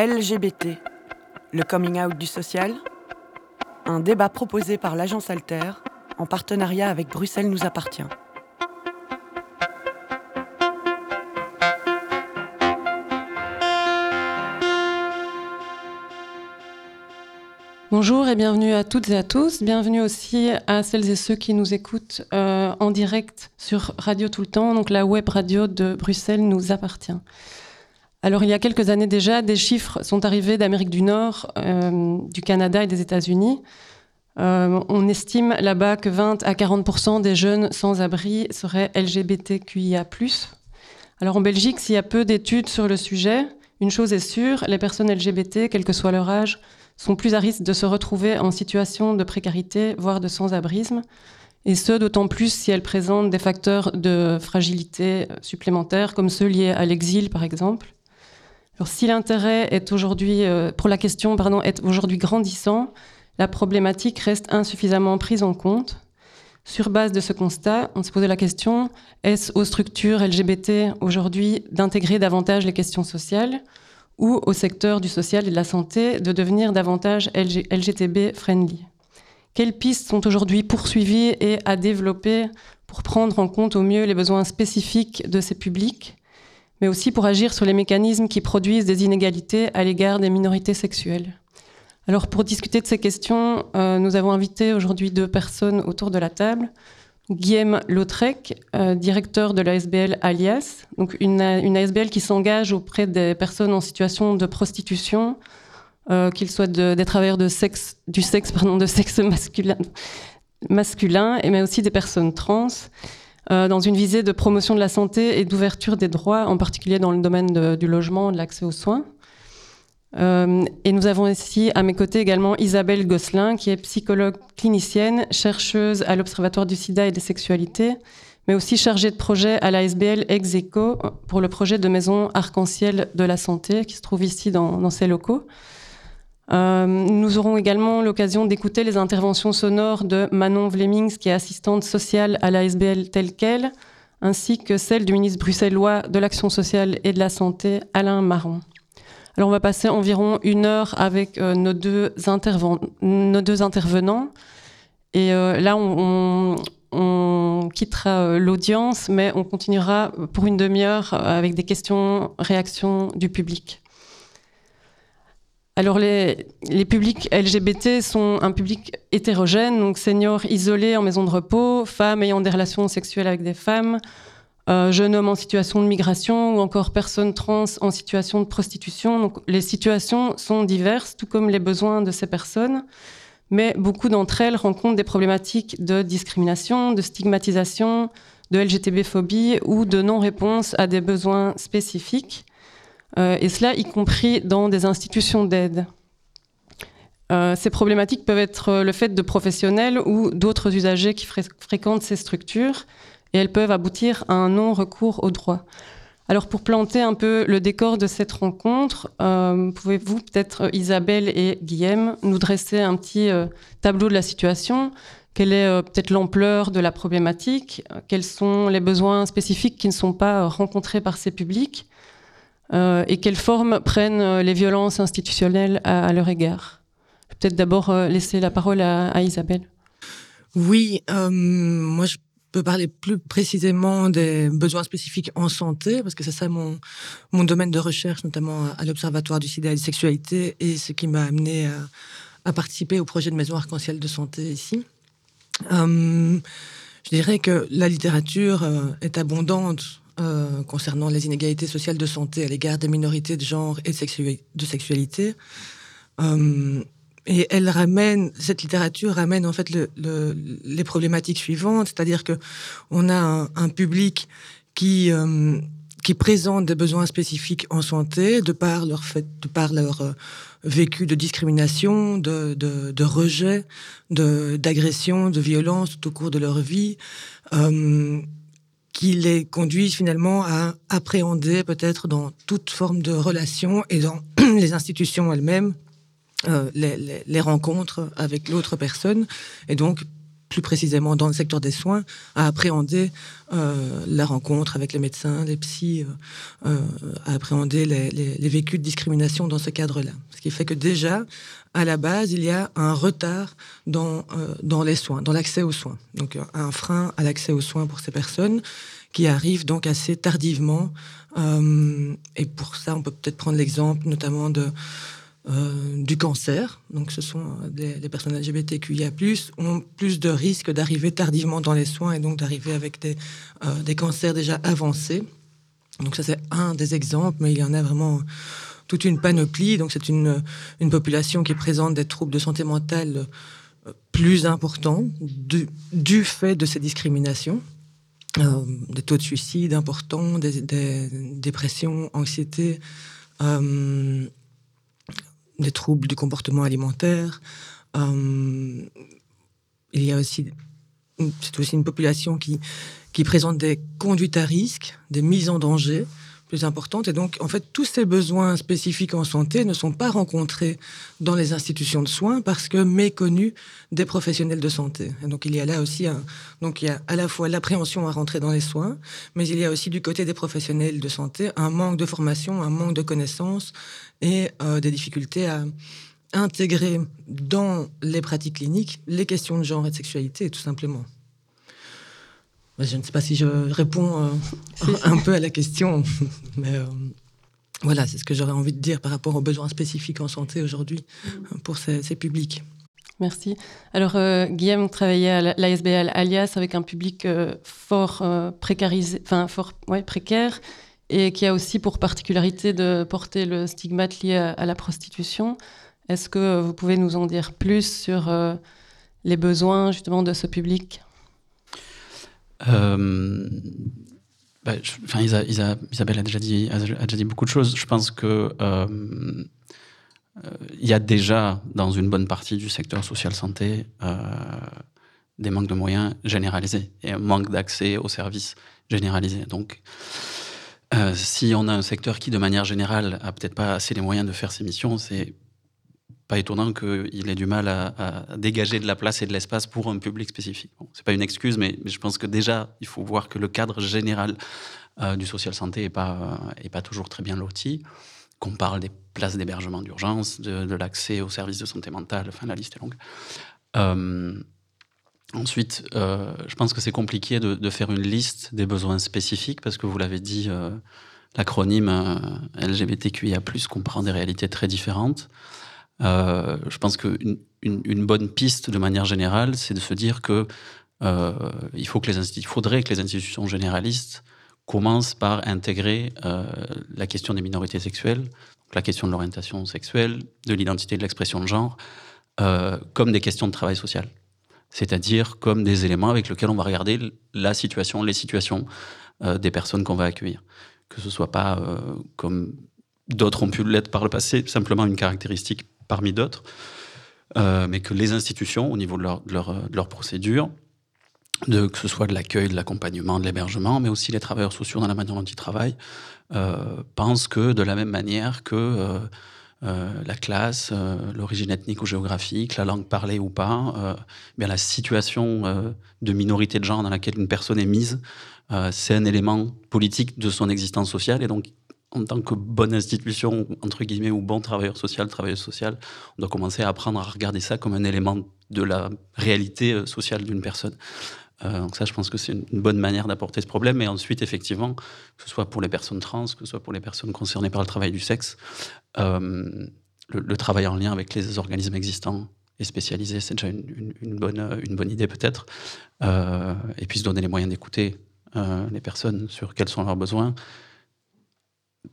LGBT, le coming out du social Un débat proposé par l'agence Alter en partenariat avec Bruxelles nous appartient. Bonjour et bienvenue à toutes et à tous. Bienvenue aussi à celles et ceux qui nous écoutent euh, en direct sur Radio Tout le Temps. Donc la web radio de Bruxelles nous appartient. Alors il y a quelques années déjà, des chiffres sont arrivés d'Amérique du Nord, euh, du Canada et des États-Unis. Euh, on estime là-bas que 20 à 40% des jeunes sans abri seraient LGBTQIA+. Alors en Belgique, s'il y a peu d'études sur le sujet, une chose est sûre, les personnes LGBT, quel que soit leur âge, sont plus à risque de se retrouver en situation de précarité, voire de sans-abrisme, et ce d'autant plus si elles présentent des facteurs de fragilité supplémentaires, comme ceux liés à l'exil par exemple. Si l'intérêt est aujourd'hui euh, pour la question pardon, est aujourd'hui grandissant, la problématique reste insuffisamment prise en compte. Sur base de ce constat, on se posait la question est-ce aux structures LGBT aujourd'hui d'intégrer davantage les questions sociales ou au secteur du social et de la santé de devenir davantage LGTB friendly? Quelles pistes sont aujourd'hui poursuivies et à développer pour prendre en compte au mieux les besoins spécifiques de ces publics, mais aussi pour agir sur les mécanismes qui produisent des inégalités à l'égard des minorités sexuelles Alors pour discuter de ces questions, euh, nous avons invité aujourd'hui deux personnes autour de la table. Guillaume Lautrec, euh, directeur de l'ASBL Alias, donc une, ASBL qui s'engage auprès des personnes en situation de prostitution, euh, qu'ils soient des travailleurs du sexe, pardon, de sexe masculin, masculin, mais aussi des personnes trans, euh, dans une visée de promotion de la santé et d'ouverture des droits, en particulier dans le domaine du logement, de l'accès aux soins. Euh, et nous avons ici à mes côtés également Isabelle Gosselin, qui est psychologue clinicienne, chercheuse à l'Observatoire du sida et des sexualités, mais aussi chargée de projet à l'ASBL Execo pour le projet de maison arc-en-ciel de la santé qui se trouve ici dans, dans ces locaux. Euh, nous aurons également l'occasion d'écouter les interventions sonores de Manon Vlemings, qui est assistante sociale à l'ASBL telle qu'elle, ainsi que celle du ministre bruxellois de l'Action sociale et de la santé, Alain Marron. Alors on va passer environ une heure avec euh, nos, deux intervenants. Et euh, là, on, quittera euh, l'audience, mais on continuera pour une demi-heure avec des questions, réactions du public. Alors les, publics LGBT sont un public hétérogène, donc seniors isolés en maison de repos, femmes ayant des relations sexuelles avec des femmes, euh, jeunes hommes en situation de migration ou encore personnes trans en situation de prostitution. Donc, les situations sont diverses, tout comme les besoins de ces personnes, mais beaucoup d'entre elles rencontrent des problématiques de discrimination, de stigmatisation, de LGTB-phobie ou de non-réponse à des besoins spécifiques, et cela y compris dans des institutions d'aide. Euh, ces problématiques peuvent être le fait de professionnels ou d'autres usagers qui fréquentent ces structures, et elles peuvent aboutir à un non-recours au droit. Alors pour planter un peu le décor de cette rencontre, euh, pouvez-vous peut-être, Isabelle et Guillaume, nous dresser un petit euh, tableau de la situation? Quelle est euh, peut-être l'ampleur de la problématique? Quels sont les besoins spécifiques qui ne sont pas rencontrés par ces publics? Et quelles formes prennent les violences institutionnelles à, leur égard? Peut-être d'abord laisser la parole à, Isabelle. Oui, moi je peux parler plus précisément des besoins spécifiques en santé, parce que c'est ça mon, domaine de recherche, notamment à l'Observatoire du sida et de la sexualité, et ce qui m'a amené à, participer au projet de maison arc-en-ciel de santé ici. Je dirais que la littérature euh, est abondante euh, concernant les inégalités sociales de santé à l'égard des minorités de genre et de, sexualité. Hum, et elle ramène, cette littérature ramène en fait le, le, les problématiques suivantes, c'est-à-dire que on a un, public qui euh, qui présente des besoins spécifiques en santé de par leur fait, de par leur euh, vécu de discrimination, de, de, de rejet, d'agression, de violence tout au cours de leur vie. Euh, qui les conduisent finalement à appréhender peut-être dans toute forme de relation et dans les institutions elles-mêmes euh, les, les, les, rencontres avec l'autre personne. Et donc plus précisément dans le secteur des soins, à appréhender euh, la rencontre avec les médecins, les psys, euh, à appréhender les, les, vécus de discrimination dans ce cadre-là. Ce qui fait que déjà, à la base, il y a un retard dans, dans les soins, dans l'accès aux soins. Donc un frein à l'accès aux soins pour ces personnes qui arrivent donc assez tardivement. et pour ça, on peut peut-être prendre l'exemple notamment de euh, du cancer. Donc, ce sont des, les personnes LGBTQIA+, ont plus de risques d'arriver tardivement dans les soins et donc d'arriver avec des, euh, des cancers déjà avancés. Donc, ça, c'est un des exemples, mais il y en a vraiment toute une panoplie. Donc, c'est une, une population qui présente des troubles de santé mentale euh, plus importants du, fait de ces discriminations. Euh, des taux de suicide importants, des, des dépressions, anxiété, euh, des troubles du comportement alimentaire. Euh, il y a aussi, c'est aussi une population qui, qui présente des conduites à risque, des mises en danger plus importantes. Et donc, en fait, tous ces besoins spécifiques en santé ne sont pas rencontrés dans les institutions de soins parce que méconnus des professionnels de santé. Et donc, il y a là aussi un, donc il y a à la fois l'appréhension à rentrer dans les soins, mais il y a aussi du côté des professionnels de santé un manque de formation, un manque de connaissances et euh, des difficultés à intégrer dans les pratiques cliniques les questions de genre et de sexualité, tout simplement. Je ne sais pas si je réponds euh, un peu à la question, mais euh, voilà, c'est ce que j'aurais envie de dire par rapport aux besoins spécifiques en santé aujourd'hui euh, pour ces, publics. Merci. Alors, Guillaume travaillait à l'ASBL Alias avec un public fort précarisé, enfin fort ouais, précaire, et qui a aussi pour particularité de porter le stigmate lié à, la prostitution. Est-ce que vous pouvez nous en dire plus sur les besoins justement de ce public? Euh, bah, enfin, Isabelle a déjà, dit, beaucoup de choses. Je pense que euh, il y a déjà dans une bonne partie du secteur social santé euh, des manques de moyens généralisés et un manque d'accès aux services généralisés. Donc, si on a un secteur qui, de manière générale, a peut-être pas assez les moyens de faire ses missions, c'est pas étonnant qu'il ait du mal à, dégager de la place et de l'espace pour un public spécifique. Bon, c'est pas une excuse, mais, je pense que déjà, il faut voir que le cadre général euh, du social santé est pas, est pas toujours très bien loti. Qu'on parle des places d'hébergement d'urgence, de, l'accès aux services de santé mentale, enfin la liste est longue. Euh, ensuite, euh, je pense que c'est compliqué de, faire une liste des besoins spécifiques parce que vous l'avez dit, l'acronyme LGBTQIA+ comprend des réalités très différentes. Euh, je pense qu'une une, bonne piste de manière générale, c'est de se dire que euh, il, faut que les faudrait que les institutions généralistes commencent par intégrer euh, la question des minorités sexuelles, la question de l'orientation sexuelle, de l'identité de l'expression de genre, comme des questions de travail social. C'est-à-dire comme des éléments avec lesquels on va regarder la situation, les situations des personnes qu'on va accueillir. Que ce soit pas comme d'autres ont pu l'être par le passé, simplement une caractéristique parmi d'autres, euh, mais que les institutions, au niveau de leur, de leur, de que ce soit de l'accueil, de l'accompagnement, de l'hébergement, mais aussi les travailleurs sociaux dans la manière dont ils travaillent, euh, pensent que de la même manière que euh, la classe, euh, l'origine ethnique ou géographique, la langue parlée ou pas, euh, bien la situation de minorité de genre dans laquelle une personne est mise, c'est un élément politique de son existence sociale et donc en tant que bonne institution, entre guillemets, ou bon travailleur social, travailleuse sociale, on doit commencer à apprendre à regarder ça comme un élément de la réalité sociale d'une personne. Euh, donc ça, je pense que c'est une bonne manière d'apporter ce problème. Et ensuite, effectivement, que ce soit pour les personnes trans, que ce soit pour les personnes concernées par le travail du sexe, euh, le, travail en lien avec les organismes existants et spécialisés, c'est déjà une, bonne, une bonne idée peut-être. et puis se donner les moyens d'écouter les personnes sur quels sont leurs besoins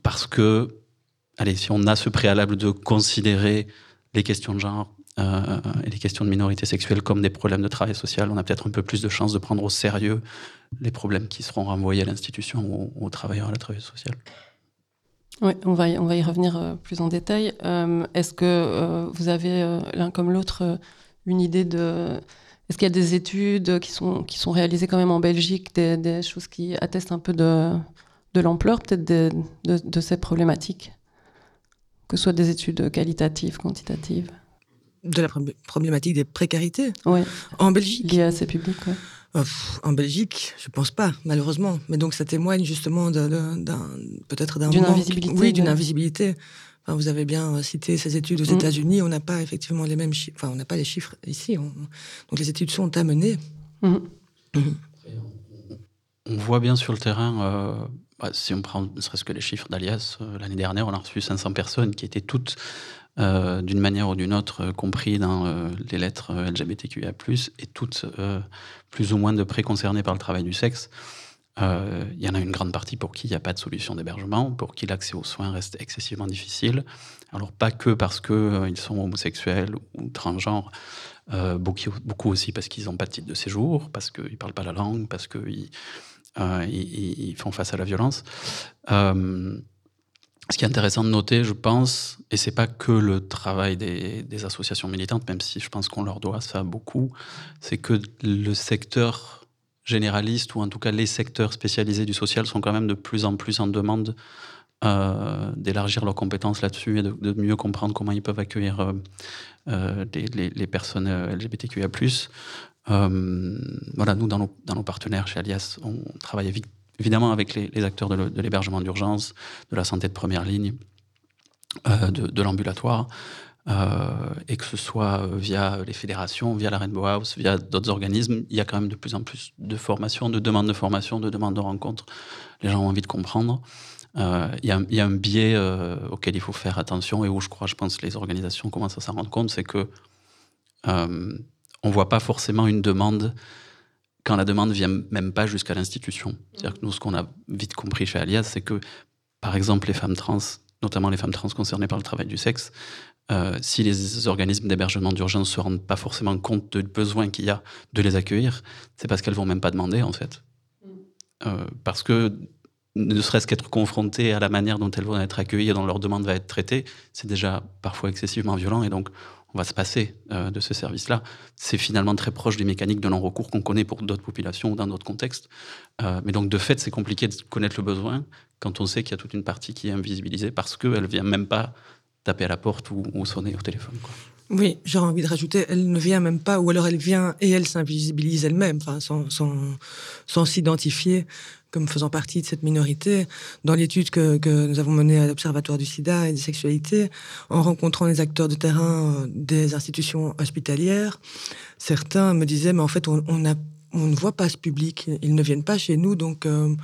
parce que, allez, si on a ce préalable de considérer les questions de genre euh, et les questions de minorité sexuelle comme des problèmes de travail social, on a peut-être un peu plus de chances de prendre au sérieux les problèmes qui seront renvoyés à l'institution ou aux travailleurs à la travail sociale. Oui, on va y, on va y revenir euh, plus en détail. Euh, est-ce que vous avez l'un comme l'autre une idée de... Est-ce qu'il y a des études qui sont, qui sont réalisées quand même en Belgique, des choses qui attestent un peu de, de l'ampleur peut-être de, ces problématiques, que ce soit des études qualitatives, quantitatives? De la problématique des précarités ouais. en Belgique. À ces publics, euh, en Belgique, je pense pas, malheureusement. Mais donc ça témoigne justement d'un peut-être d'un d'une invisibilité. Oui, d'une invisibilité. Enfin, vous avez bien cité ces études aux mm. États-Unis. On n'a pas effectivement les mêmes chiffres. Enfin, on n'a pas les chiffres ici. Donc les études sont à mener. Mm. Mm. On voit bien sur le terrain. Euh, bah, si on prend ne serait-ce que les chiffres d'Alias, euh, l'année dernière, on a reçu 500 personnes qui étaient toutes euh, d'une manière ou d'une autre, euh, compris dans euh, les lettres LGBTQIA+, et toutes plus ou moins de près concernées par le travail du sexe. Il y en a une grande partie pour qui il n'y a pas de solution d'hébergement, pour qui l'accès aux soins reste excessivement difficile. Alors pas que parce qu'ils sont homosexuels ou transgenres, beaucoup, aussi parce qu'ils n'ont pas de titre de séjour, parce qu'ils ne parlent pas la langue, parce qu'ils ils, font face à la violence. Ce qui est intéressant de noter, je pense, et c'est pas que le travail des, associations militantes, même si je pense qu'on leur doit ça beaucoup, c'est que le secteur généraliste, ou en tout cas les secteurs spécialisés du social, sont quand même de plus en plus en demande euh, d'élargir leurs compétences là-dessus et de, mieux comprendre comment ils peuvent accueillir euh, euh, les, personnes LGBTQIA+. voilà, nous, dans nos, dans nos, partenaires chez Alias, on travaille vite évidemment avec les, acteurs de l'hébergement d'urgence, de la santé de première ligne, euh, de, l'ambulatoire, euh, et que ce soit euh, via les fédérations, via la Rainbow House, via d'autres organismes, il y a quand même de plus en plus de formations, de demandes de formation, de demandes de rencontres. Les gens ont envie de comprendre. Il y, a un biais auquel il faut faire attention et où je crois, je pense, les organisations commencent à s'en rendre compte, c'est que on voit pas forcément une demande quand la demande vient même pas jusqu'à l'institution. C'est-à-dire que nous, ce qu'on a vite compris chez Alias, c'est que, par exemple, les femmes trans, notamment les femmes trans concernées par le travail du sexe, euh, si les organismes d'hébergement d'urgence se rendent pas forcément compte du besoin qu'il y a de les accueillir, c'est parce qu'elles vont même pas demander, en fait. Mm. Euh, parce que ne serait-ce qu'être confrontées à la manière dont elles vont être accueillies et dont leur demande va être traitée, c'est déjà parfois excessivement violent. Et donc, on va se passer euh, de ce service-là. C'est finalement très proche des mécaniques de non-recours qu'on connaît pour d'autres populations ou dans d'autres contextes. Euh, mais donc, de fait, c'est compliqué de connaître le besoin quand on sait qu'il y a toute une partie qui est invisibilisée parce qu'elle ne vient même pas taper à la porte ou, sonner au téléphone. Oui, j'aurais envie de rajouter, elle ne vient même pas, ou alors elle vient et elle s'invisibilise elle-même, sans s'identifier comme faisant partie de cette minorité. Dans l'étude que, que, nous avons menée à l'Observatoire du sida et des sexualités, en rencontrant les acteurs de terrain euh, des institutions hospitalières, certains me disaient, mais en fait, on, on a on ne voit pas ce public. Ils ne viennent pas chez nous, donc euh,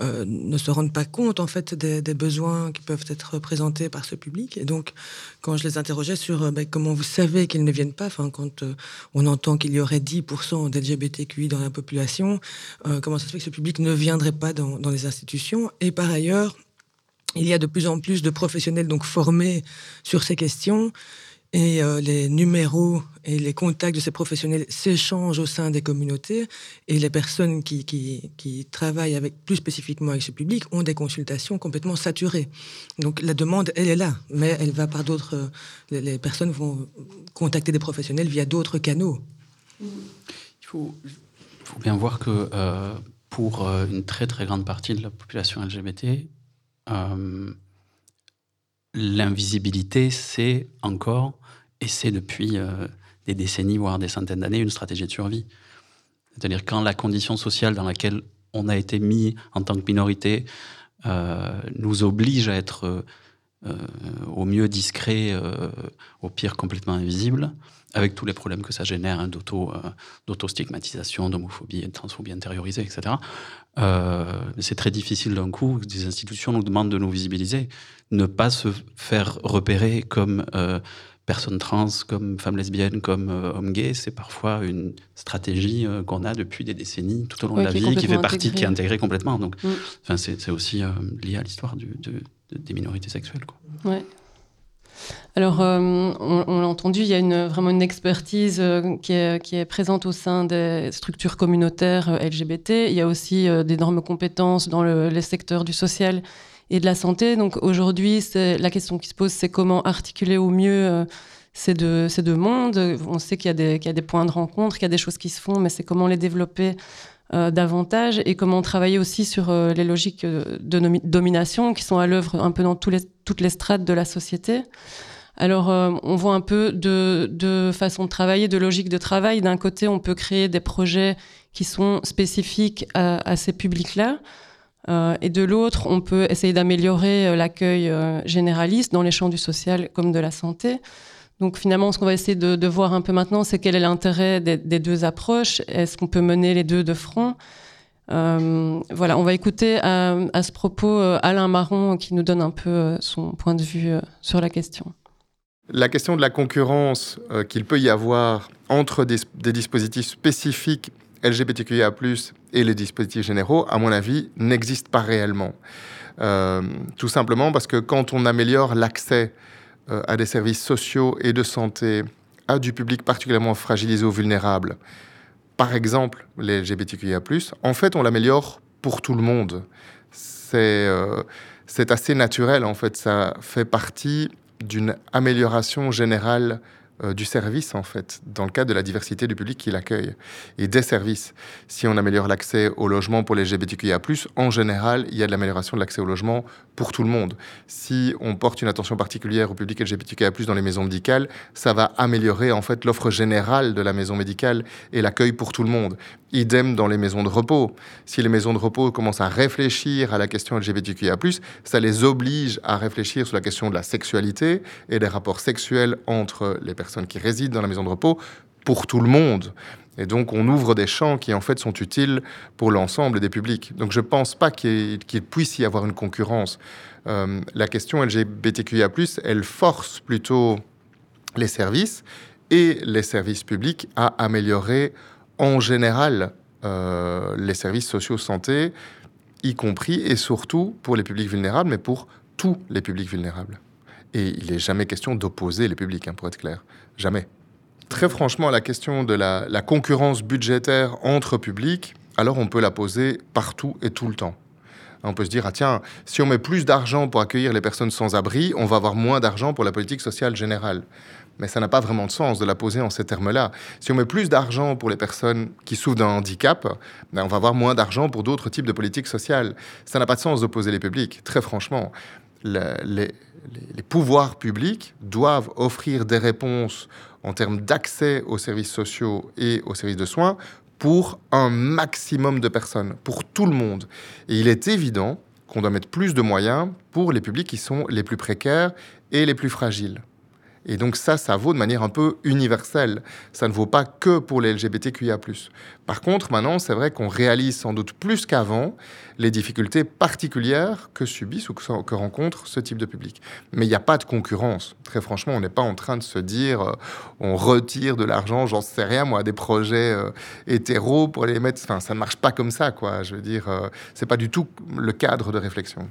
euh, ne se rendent pas compte en fait des, besoins qui peuvent être présentés par ce public. Et donc, quand je les interrogeais sur euh, ben, comment vous savez qu'ils ne viennent pas, enfin, quand on entend qu'il y aurait 10% d'LGBTQI dans la population, comment ça se fait que ce public ne viendrait pas dans, dans les institutions? Et par ailleurs, il y a de plus en plus de professionnels donc formés sur ces questions et euh, les numéros et les contacts de ces professionnels s'échangent au sein des communautés. Et les personnes qui, travaillent avec, plus spécifiquement avec ce public ont des consultations complètement saturées. Donc la demande, elle est là, mais elle va par d'autres. Euh, les, personnes vont contacter des professionnels via d'autres canaux. Il faut, faut, bien voir que euh, pour une très très grande partie de la population LGBT, l'invisibilité, c'est encore et c'est depuis euh, des décennies, voire des centaines d'années, une stratégie de survie. C'est-à-dire quand la condition sociale dans laquelle on a été mis en tant que minorité euh, nous oblige à être euh, au mieux discret, au pire complètement invisible, avec tous les problèmes que ça génère hein, d'auto-stigmatisation, d'homophobie et de transphobie intériorisée, etc. c'est très difficile d'un coup, des institutions nous demandent de nous visibiliser, ne pas se faire repérer comme personnes trans, comme femmes lesbiennes, comme euh, hommes gays, c'est parfois une stratégie euh, qu'on a depuis des décennies tout au long de la vie, qui fait partie, qui est intégrée complètement. Donc, mm. enfin, c'est aussi euh, lié à l'histoire de, des minorités sexuelles. Quoi. Ouais. Alors, on, l'a entendu, il y a une, vraiment une expertise qui, est, qui, est, présente au sein des structures communautaires LGBT. Il y a aussi d'énormes compétences dans le, les secteurs du social et de la santé. Donc aujourd'hui, la question qui se pose, c'est comment articuler au mieux euh, ces, deux, mondes. On sait qu'il y, a des points de rencontre, qu'il y a des choses qui se font, mais c'est comment les développer euh, davantage et comment travailler aussi sur euh, les logiques de domination qui sont à l'œuvre un peu dans toutes les strates de la société. Alors, on voit un peu de, de façon de travailler, de logique de travail. D'un côté, on peut créer des projets qui sont spécifiques à, ces publics-là. Et de l'autre, on peut essayer d'améliorer l'accueil généraliste dans les champs du social comme de la santé. Donc finalement, ce qu'on va essayer de, voir un peu maintenant, c'est quel est l'intérêt des, deux approches. Est-ce qu'on peut mener les deux de front? Euh, Voilà, on va écouter à, ce propos euh, Alain Marron qui nous donne un peu euh, son point de vue sur la question. La question de la concurrence qu'il peut y avoir entre des dispositifs spécifiques LGBTQIA+, et les dispositifs généraux, à mon avis, n'existe pas réellement. tout simplement parce que quand on améliore l'accès euh, à des services sociaux et de santé à du public particulièrement fragilisé ou vulnérable, par exemple les LGBTQIA+, en fait, on l'améliore pour tout le monde. C'est euh, assez naturel, en fait. Ça fait partie d'une amélioration générale euh, du service, en fait, dans le cadre de la diversité du public qui l'accueille, et des services. Si on améliore l'accès au logement pour les LGBTQIA+, en général, il y a de l'amélioration de l'accès au logement pour tout le monde. Si on porte une attention particulière au public LGBTQIA+, dans les maisons médicales, ça va améliorer, en fait, l'offre générale de la maison médicale et l'accueil pour tout le monde. Idem dans les maisons de repos. Si les maisons de repos commencent à réfléchir à la question LGBTQIA+, ça les oblige à réfléchir sur la question de la sexualité et des rapports sexuels entre les personnes personnes qui résident dans la maison de repos pour tout le monde. Et donc, on ouvre des champs qui, en fait, sont utiles pour l'ensemble des publics. Donc, je ne pense pas qu'il puisse y avoir une concurrence. Euh, la question LGBTQIA, elle force plutôt les services et les services publics à améliorer en général euh, les services sociaux santé, y compris et surtout pour les publics vulnérables, mais pour tous les publics vulnérables. Et il n'est jamais question d'opposer les publics, hein, pour être clair. Jamais. Très franchement, la question de la, concurrence budgétaire entre publics, alors on peut la poser partout et tout le temps. On peut se dire, ah tiens, si on met plus d'argent pour accueillir les personnes sans abri, on va avoir moins d'argent pour la politique sociale générale. Mais ça n'a pas vraiment de sens de la poser en ces termes-là. Si on met plus d'argent pour les personnes qui souffrent d'un handicap, ben on va avoir moins d'argent pour d'autres types de politiques sociales. Ça n'a pas de sens d'opposer les publics, très franchement. Les, pouvoirs publics doivent offrir des réponses en termes d'accès aux services sociaux et aux services de soins pour un maximum de personnes, pour tout le monde. Et il est évident qu'on doit mettre plus de moyens pour les publics qui sont les plus précaires et les plus fragiles. Et donc ça, ça vaut de manière un peu universelle. Ça ne vaut pas que pour les LGBTQIA. Par contre, maintenant, c'est vrai qu'on réalise sans doute plus qu'avant les difficultés particulières que subissent ou que, rencontre ce type de public. Mais il n'y a pas de concurrence. Très franchement, on n'est pas en train de se dire euh, on retire de l'argent, j'en sais rien, moi, des projets euh, hétéros pour les mettre. Enfin, ça ne marche pas comme ça, quoi. Je veux dire, euh, c'est pas du tout le cadre de réflexion.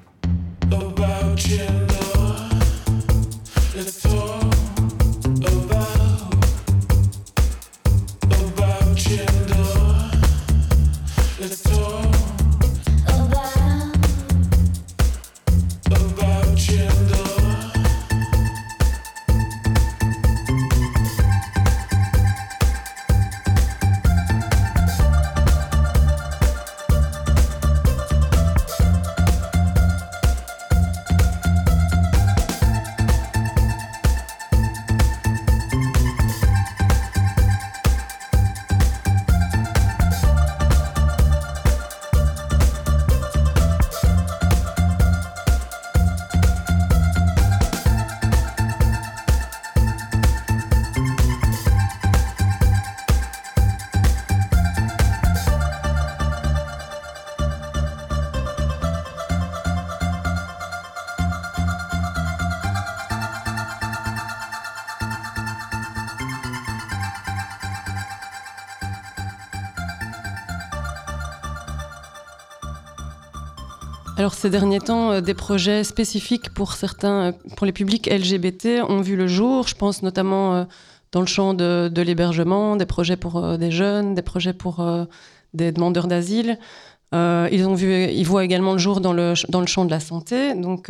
Ces derniers temps, euh, des projets spécifiques pour certains, euh, pour les publics LGBT ont vu le jour. Je pense notamment euh, dans le champ de, l'hébergement, des projets pour des jeunes, des projets pour des demandeurs d'asile. ils ont vu, ils voient également le jour dans le dans le champ de la santé. Donc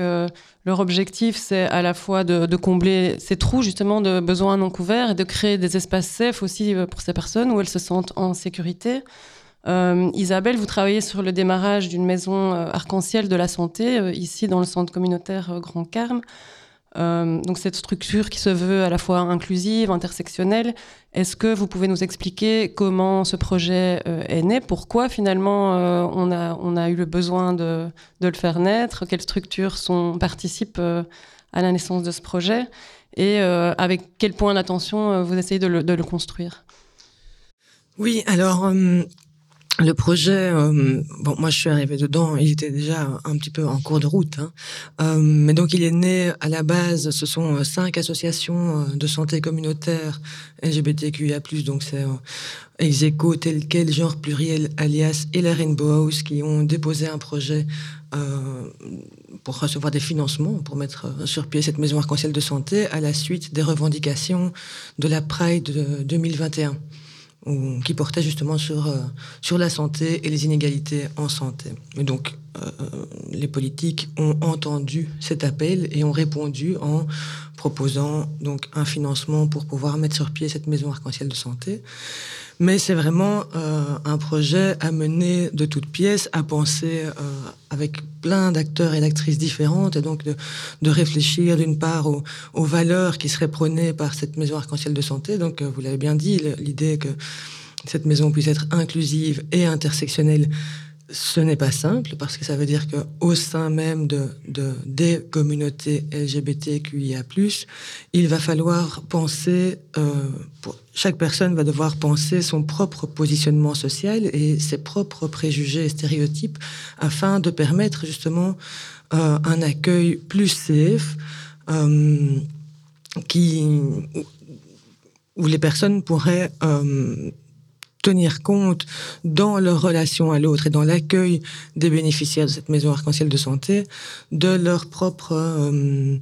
leur objectif, c'est à la fois de, de, combler ces trous justement de besoins non couverts et de créer des espaces safe aussi pour ces personnes où elles se sentent en sécurité. Euh, Isabelle, vous travaillez sur le démarrage d'une maison euh, arc-en-ciel de la santé, euh, ici dans le centre communautaire Grand Carme. Donc cette structure qui se veut à la fois inclusive, intersectionnelle, est-ce que vous pouvez nous expliquer comment ce projet est né? Pourquoi finalement on, a, eu le besoin de, le faire naître? Quelles structures participent à la naissance de ce projet? Et avec quel point d'attention vous essayez de le construire? Oui, alors le projet, euh, bon, moi je suis arrivée dedans, il était déjà un petit peu en cours de route, hein. euh, mais donc il est né à la base. Ce sont euh, cinq associations de santé communautaire LGBTQIA+, donc c'est Execo, tel quel, genre pluriel, alias et la Rainbow House qui ont déposé un projet pour recevoir des financements pour mettre sur pied cette maison arc-en-ciel de santé à la suite des revendications de la Pride de 2021 qui portait justement sur, euh, sur la santé et les inégalités en santé. Et donc, euh, les politiques ont entendu cet appel et ont répondu en proposant donc un financement pour pouvoir mettre sur pied cette maison arc-en-ciel de santé. Mais c'est vraiment euh, un projet à mener de toutes pièces, à penser euh, avec plein d'acteurs et d'actrices différentes, et donc de, réfléchir d'une part aux, aux, valeurs qui seraient prônées par cette maison arc-en-ciel de santé. Donc, euh, vous l'avez bien dit, l'idée que cette maison puisse être inclusive et intersectionnelle ce n'est pas simple parce que ça veut dire qu'au sein même de, des communautés LGBTQIA+, il va falloir penser, euh, chaque personne va devoir penser son propre positionnement social et ses propres préjugés et stéréotypes afin de permettre justement euh, un accueil plus safe euh, qui où les personnes pourraient tenir compte dans leur relation à l'autre et dans l'accueil des bénéficiaires de cette maison arc-en-ciel de santé de leur propre, euh,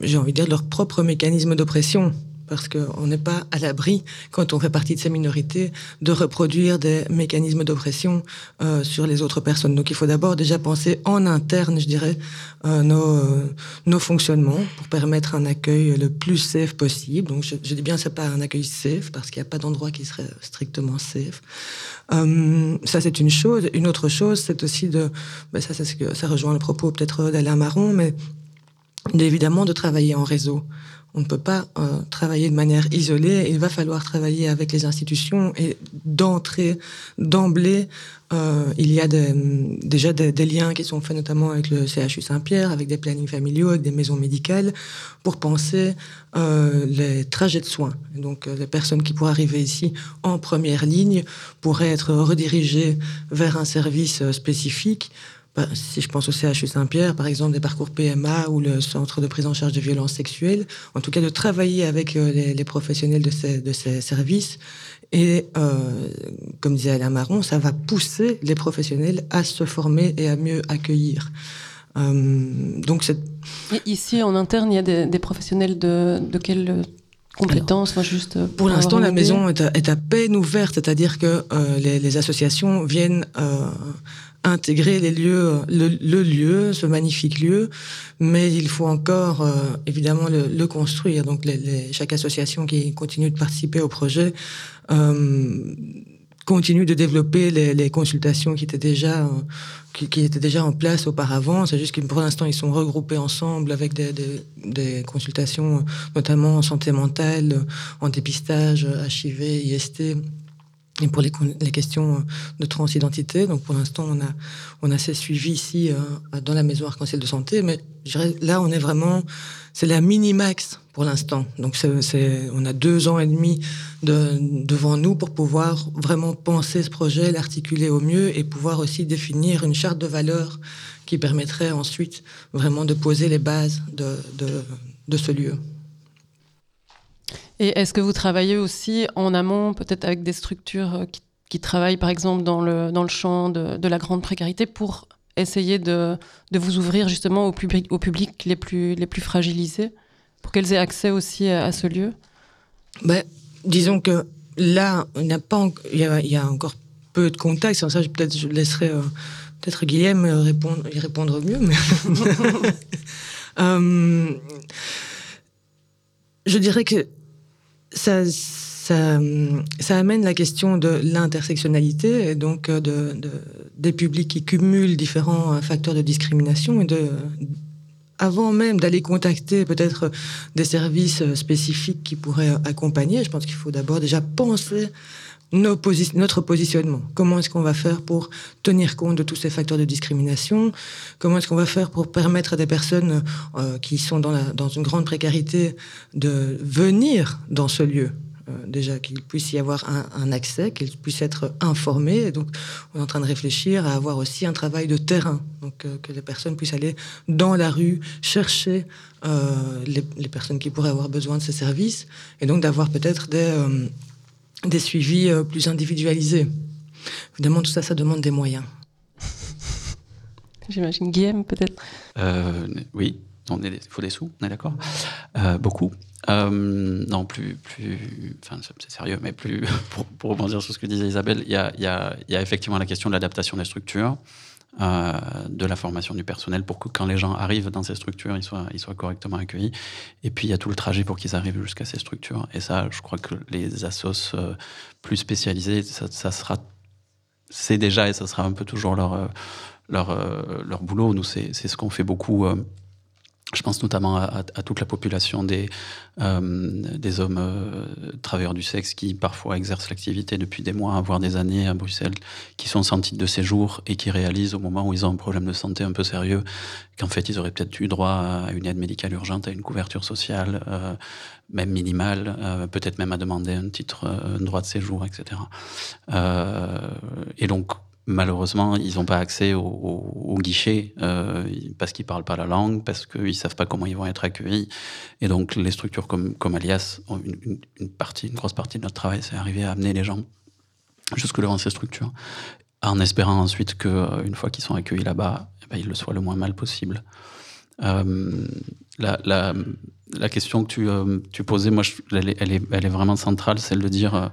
j'ai envie de dire, leur propre mécanisme d'oppression parce qu'on n'est pas à l'abri, quand on fait partie de ces minorités, de reproduire des mécanismes d'oppression euh, sur les autres personnes. Donc il faut d'abord déjà penser en interne, je dirais, euh, nos, euh, nos fonctionnements pour permettre un accueil le plus safe possible. Donc je, dis bien c'est pas un accueil safe parce qu'il n'y a pas d'endroit qui serait strictement safe. Euh, ça c'est une chose. Une autre chose, c'est aussi de, ben ça, ça rejoint le propos peut-être d'Alain Marron, mais évidemment de travailler en réseau. On ne peut pas euh, travailler de manière isolée. Il va falloir travailler avec les institutions et d'entrée, d'emblée, euh, il y a déjà des, liens qui sont faits notamment avec le CHU Saint-Pierre, avec des plannings familiaux, avec des maisons médicales, pour penser euh, les trajets de soins. donc les personnes qui pourraient arriver ici en première ligne pourraient être redirigées vers un service spécifique si je pense au CHU Saint-Pierre, par exemple, des parcours PMA ou le centre de prise en charge de violences sexuelles, en tout cas de travailler avec euh, les, professionnels de ces, de ces services. Et euh, comme disait Alain Marron, ça va pousser les professionnels à se former et à mieux accueillir. Euh, donc ici, en interne, il y a des, professionnels de, de compétences juste Pour l'instant, la maison est à, peine ouverte, c'est-à-dire que les, les, associations viennent intégrer les lieux, le, lieu, ce magnifique lieu, mais il faut encore euh, évidemment le, construire. Donc chaque association qui continue de participer au projet euh, continue de développer les, consultations qui étaient déjà euh, qui, étaient déjà en place auparavant. C'est juste que pour l'instant ils sont regroupés ensemble avec des, des, consultations notamment en santé mentale, en dépistage, HIV, IST et pour les, questions de transidentité. Donc pour l'instant, on a, on a ces suivis ici euh, dans la maison arc-en-ciel de santé, mais là, on est vraiment, c'est la mini-max pour l'instant. Donc on a deux ans et demi de, devant nous pour pouvoir vraiment penser ce projet, l'articuler au mieux et pouvoir aussi définir une charte de valeurs qui permettrait ensuite vraiment de poser les bases de ce lieu. Et est-ce que vous travaillez aussi en amont, peut-être avec des structures euh, qui, travaillent par exemple dans le, dans le champ de, la grande précarité pour essayer de, de vous ouvrir justement au public, au public les, plus, les plus fragilisés, pour qu'elles aient accès aussi à, ce lieu? Ben, Disons que là, il pas y a, encore peu de contacts. Sans ça, peut-être je laisserai euh, peut-être Guillaume répondre, y répondre mieux. Mais euh, je dirais que ça, ça, ça, amène la question de l'intersectionnalité et donc euh, de, de, des publics qui cumulent différents euh, facteurs de discrimination et de avant même d'aller contacter peut-être des services spécifiques qui pourraient accompagner, je pense qu'il faut d'abord déjà penser notre positionnement. Comment est-ce qu'on va faire pour tenir compte de tous ces facteurs de discrimination? Comment est-ce qu'on va faire pour permettre à des personnes euh, qui sont dans, une grande précarité de venir dans ce lieu euh, déjà qu'il puisse y avoir un, accès, qu'ils puissent être informés. Donc, on est en train de réfléchir à avoir aussi un travail de terrain, donc euh, que les personnes puissent aller dans la rue chercher les, personnes qui pourraient avoir besoin de ces services, et donc d'avoir peut-être des des suivis euh, plus individualisés. Évidemment, tout ça, ça demande des moyens. J'imagine Guillaume, peut-être euh, Oui, il faut des sous, on est d'accord euh, Beaucoup. non, plus, plus, enfin, c'est sérieux, mais plus, pour, pour, rebondir sur ce que disait Isabelle, il y a, y, a, y a, effectivement la question de l'adaptation des structures. Euh, de la formation du personnel pour que quand les gens arrivent dans ces structures, ils soient, ils soient correctement accueillis. Et puis il y a tout le trajet pour qu'ils arrivent jusqu'à ces structures. Et ça, je crois que les assos euh, plus spécialisés, ça, sera, c'est déjà et ça sera un peu toujours leur, euh, leur, leur boulot. Nous, c'est ce qu'on fait beaucoup je pense notamment à, toute la population des, euh, hommes euh, travailleurs du sexe qui parfois exercent l'activité depuis des mois, voire des années à Bruxelles, qui sont sans titre de séjour et qui réalisent au moment où ils ont un problème de santé un peu sérieux qu'en fait ils auraient peut-être eu droit à une aide médicale urgente, à une couverture sociale, euh, même minimale, peut-être même à demander un titre, un droit de séjour, etc. et donc malheureusement, ils n'ont pas accès au, guichet euh, parce qu'ils ne parlent pas la langue, parce qu'ils ne savent pas comment ils vont être accueillis. Et donc, les structures comme, Alias ont une, partie, une grosse partie de notre travail, c'est arriver à amener les gens jusque devant ces structures, en espérant ensuite qu'une euh, fois qu'ils sont accueillis là-bas, eh ben, ils le soient le moins mal possible. Euh, la, question que tu, tu posais, moi, elle, est, elle, est, elle, est, vraiment centrale, celle de dire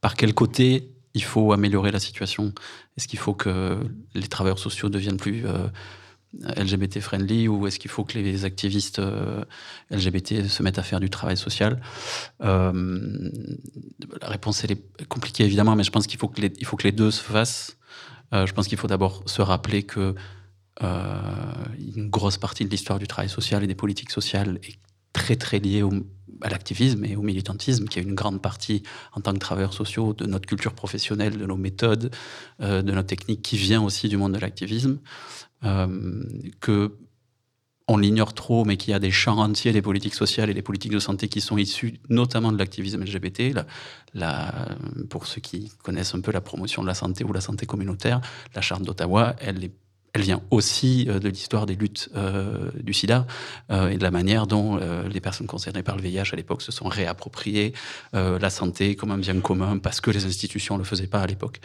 par quel côté il faut améliorer la situation Est-ce qu'il faut que les travailleurs sociaux deviennent plus euh, LGBT friendly ou est-ce qu'il faut que les activistes euh, LGBT se mettent à faire du travail social? Euh, La réponse est compliquée évidemment, mais je pense qu'il faut que les, faut que les deux se fassent. je pense qu'il faut d'abord se rappeler que une grosse partie de l'histoire du travail social et des politiques sociales est très très liée au, à l'activisme et au militantisme, qui est une grande partie, en tant que travailleurs sociaux, de notre culture professionnelle, de nos méthodes, euh, de notre technique, qui vient aussi du monde de l'activisme, euh, que on l'ignore trop, mais qu'il y a des champs entiers des politiques sociales et des politiques de santé qui sont issus notamment de l'activisme LGBT. La, pour ceux qui connaissent un peu la promotion de la santé ou la santé communautaire, la charte d'Ottawa, elle est elle vient aussi euh, de l'histoire des luttes euh, du sida euh, et de la manière dont les personnes concernées par le VIH à l'époque se sont réappropriées la santé comme un bien commun parce que les institutions ne le faisaient pas à l'époque.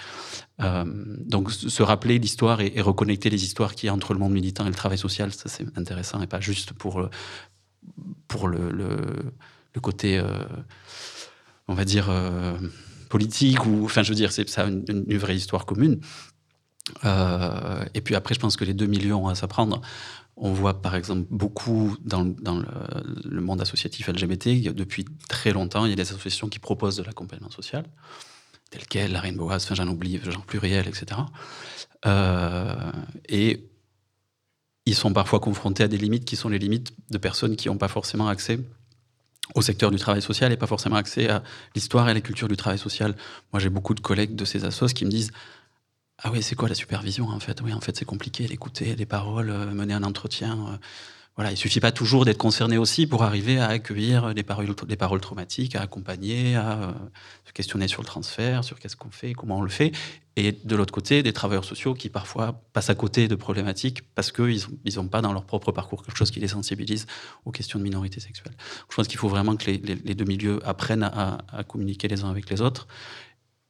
donc se rappeler l'histoire et, reconnecter les histoires qui y a entre le monde militant et le travail social, ça c'est intéressant et pas juste pour, pour le, le, côté, on va dire, politique ou, enfin je veux dire, c'est ça une vraie histoire commune. Euh, et puis après, je pense que les deux millions à s'apprendre. On voit par exemple beaucoup dans, le, monde associatif LGBT, depuis très longtemps, il y a des associations qui proposent de l'accompagnement social, tel quel la Rainbow House, enfin j'en oublie, genre pluriel, etc. Euh, et ils sont parfois confrontés à des limites qui sont les limites de personnes qui n'ont pas forcément accès au secteur du travail social et pas forcément accès à l'histoire et à la culture du travail social. Moi, j'ai beaucoup de collègues de ces assos qui me disent ah oui, c'est quoi la supervision en fait? Oui, en fait, c'est compliqué d'écouter les paroles, euh, mener un entretien. Euh, voilà, il suffit pas toujours d'être concerné aussi pour arriver à accueillir les paroles, les paroles traumatiques, à accompagner, à euh, se questionner sur le transfert, sur qu'est-ce qu'on fait, comment on le fait. Et de l'autre côté, des travailleurs sociaux qui parfois passent à côté de problématiques parce qu'ils n'ont pas dans leur propre parcours quelque chose qui les sensibilise aux questions de minorité sexuelle. Je pense qu'il faut vraiment que les, deux milieux apprennent à communiquer les uns avec les autres.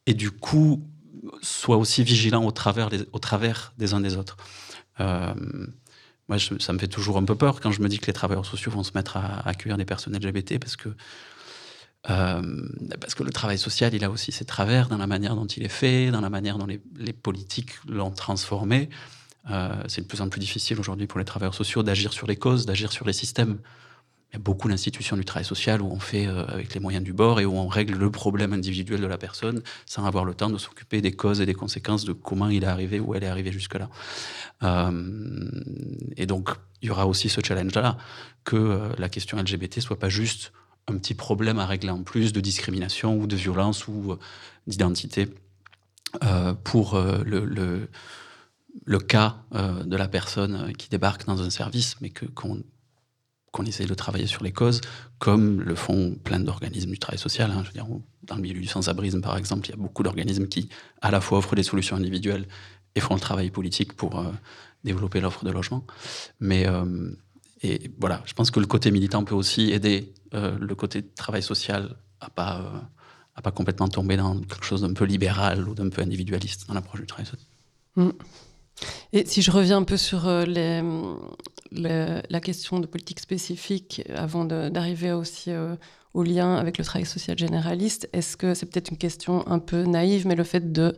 Et du coup, soit aussi vigilant au travers, des, au travers des uns des autres. Euh, moi, ça me fait toujours un peu peur quand je me dis que les travailleurs sociaux vont se mettre à, accueillir des personnes LGBT parce que, euh, parce que le travail social, il a aussi ses travers dans la manière dont il est fait, dans la manière dont les, les politiques l'ont transformé. Euh, c'est de plus en plus difficile aujourd'hui pour les travailleurs sociaux d'agir sur les causes, d'agir sur les systèmes. Il y a beaucoup d'institutions du travail social où on fait euh, avec les moyens du bord et où on règle le problème individuel de la personne sans avoir le temps de s'occuper des causes et des conséquences de comment il est arrivé, où elle est arrivée jusque-là. Euh, et donc, il y aura aussi ce challenge-là, que la question LGBT soit pas juste un petit problème à régler en plus de discrimination ou de violence ou d'identité pour le, le, cas de la personne qui débarque dans un service, mais que qu'on essaye de travailler sur les causes, comme le font plein d'organismes du travail social. Hein. Je veux dire, dans le milieu du sans-abrisme, par exemple, il y a beaucoup d'organismes qui, à la fois, offrent des solutions individuelles et font le travail politique pour euh, développer l'offre de logement. Mais euh, voilà, je pense que le côté militant peut aussi aider euh, le côté travail social à pas pas complètement tomber dans quelque chose d'un peu libéral ou d'un peu individualiste dans l'approche du travail social. Mm. Et si je reviens un peu sur les, la question de politique spécifique, avant d'arriver aussi au lien avec le travail social généraliste, est-ce que c'est peut-être une question un peu naïve, mais le fait de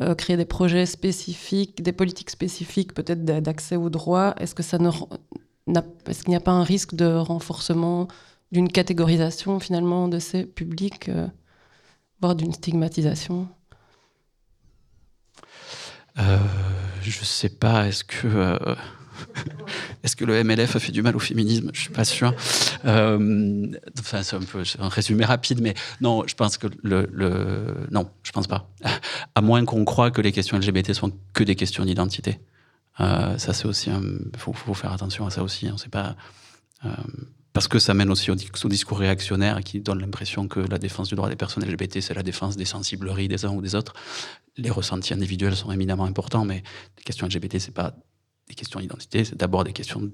euh, créer des projets spécifiques, des politiques spécifiques, peut-être d'accès aux droits, est-ce que est-ce qu'il n'y a pas un risque de renforcement d'une catégorisation finalement de ces publics, euh, voire d'une stigmatisation? Euh, Je ne sais pas. Est-ce que est-ce que le MLF a fait du mal au féminisme? Je suis pas sûr. Euh, enfin, c'est un peu un résumé rapide, mais non, je pense que le, non, je pense pas. À moins qu'on croit que les questions LGBT sont que des questions d'identité. Euh, ça, c'est aussi, il faut, faire attention à ça aussi. On sait pas. Euh, parce que ça mène aussi au, discours réactionnaire qui donne l'impression que la défense du droit des personnes LGBT, c'est la défense des sensibleries des uns ou des autres. Les ressentis individuels sont éminemment importants, mais les questions LGBT, c'est pas des questions d'identité, c'est d'abord des questions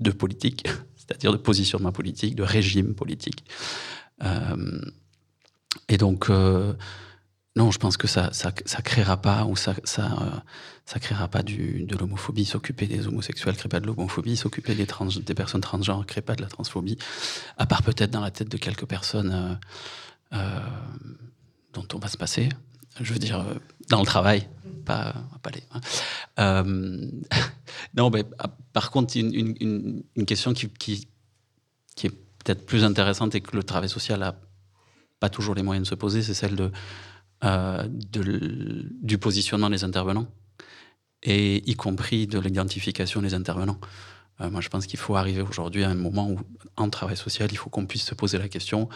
de politique, c'est-à-dire de positionnement politique, de régime politique. Euh, et donc, euh, non, je pense que ça, ça, créera pas ou euh, ça créera pas du, de l'homophobie. S'occuper des homosexuels crée pas de l'homophobie. S'occuper des personnes transgenres crée pas de la transphobie. À part peut-être dans la tête de quelques personnes dont on va se passer. Je veux dire, dans le travail, pas, pas les. Hein. Euh, non, mais ah, par contre, une, une, question qui, qui, est peut-être plus intéressante et que le travail social n'a pas toujours les moyens de se poser, c'est celle de, euh, de, du positionnement des intervenants, et y compris de l'identification des intervenants. Euh, moi, je pense qu'il faut arriver aujourd'hui à un moment où, en travail social, il faut qu'on puisse se poser la question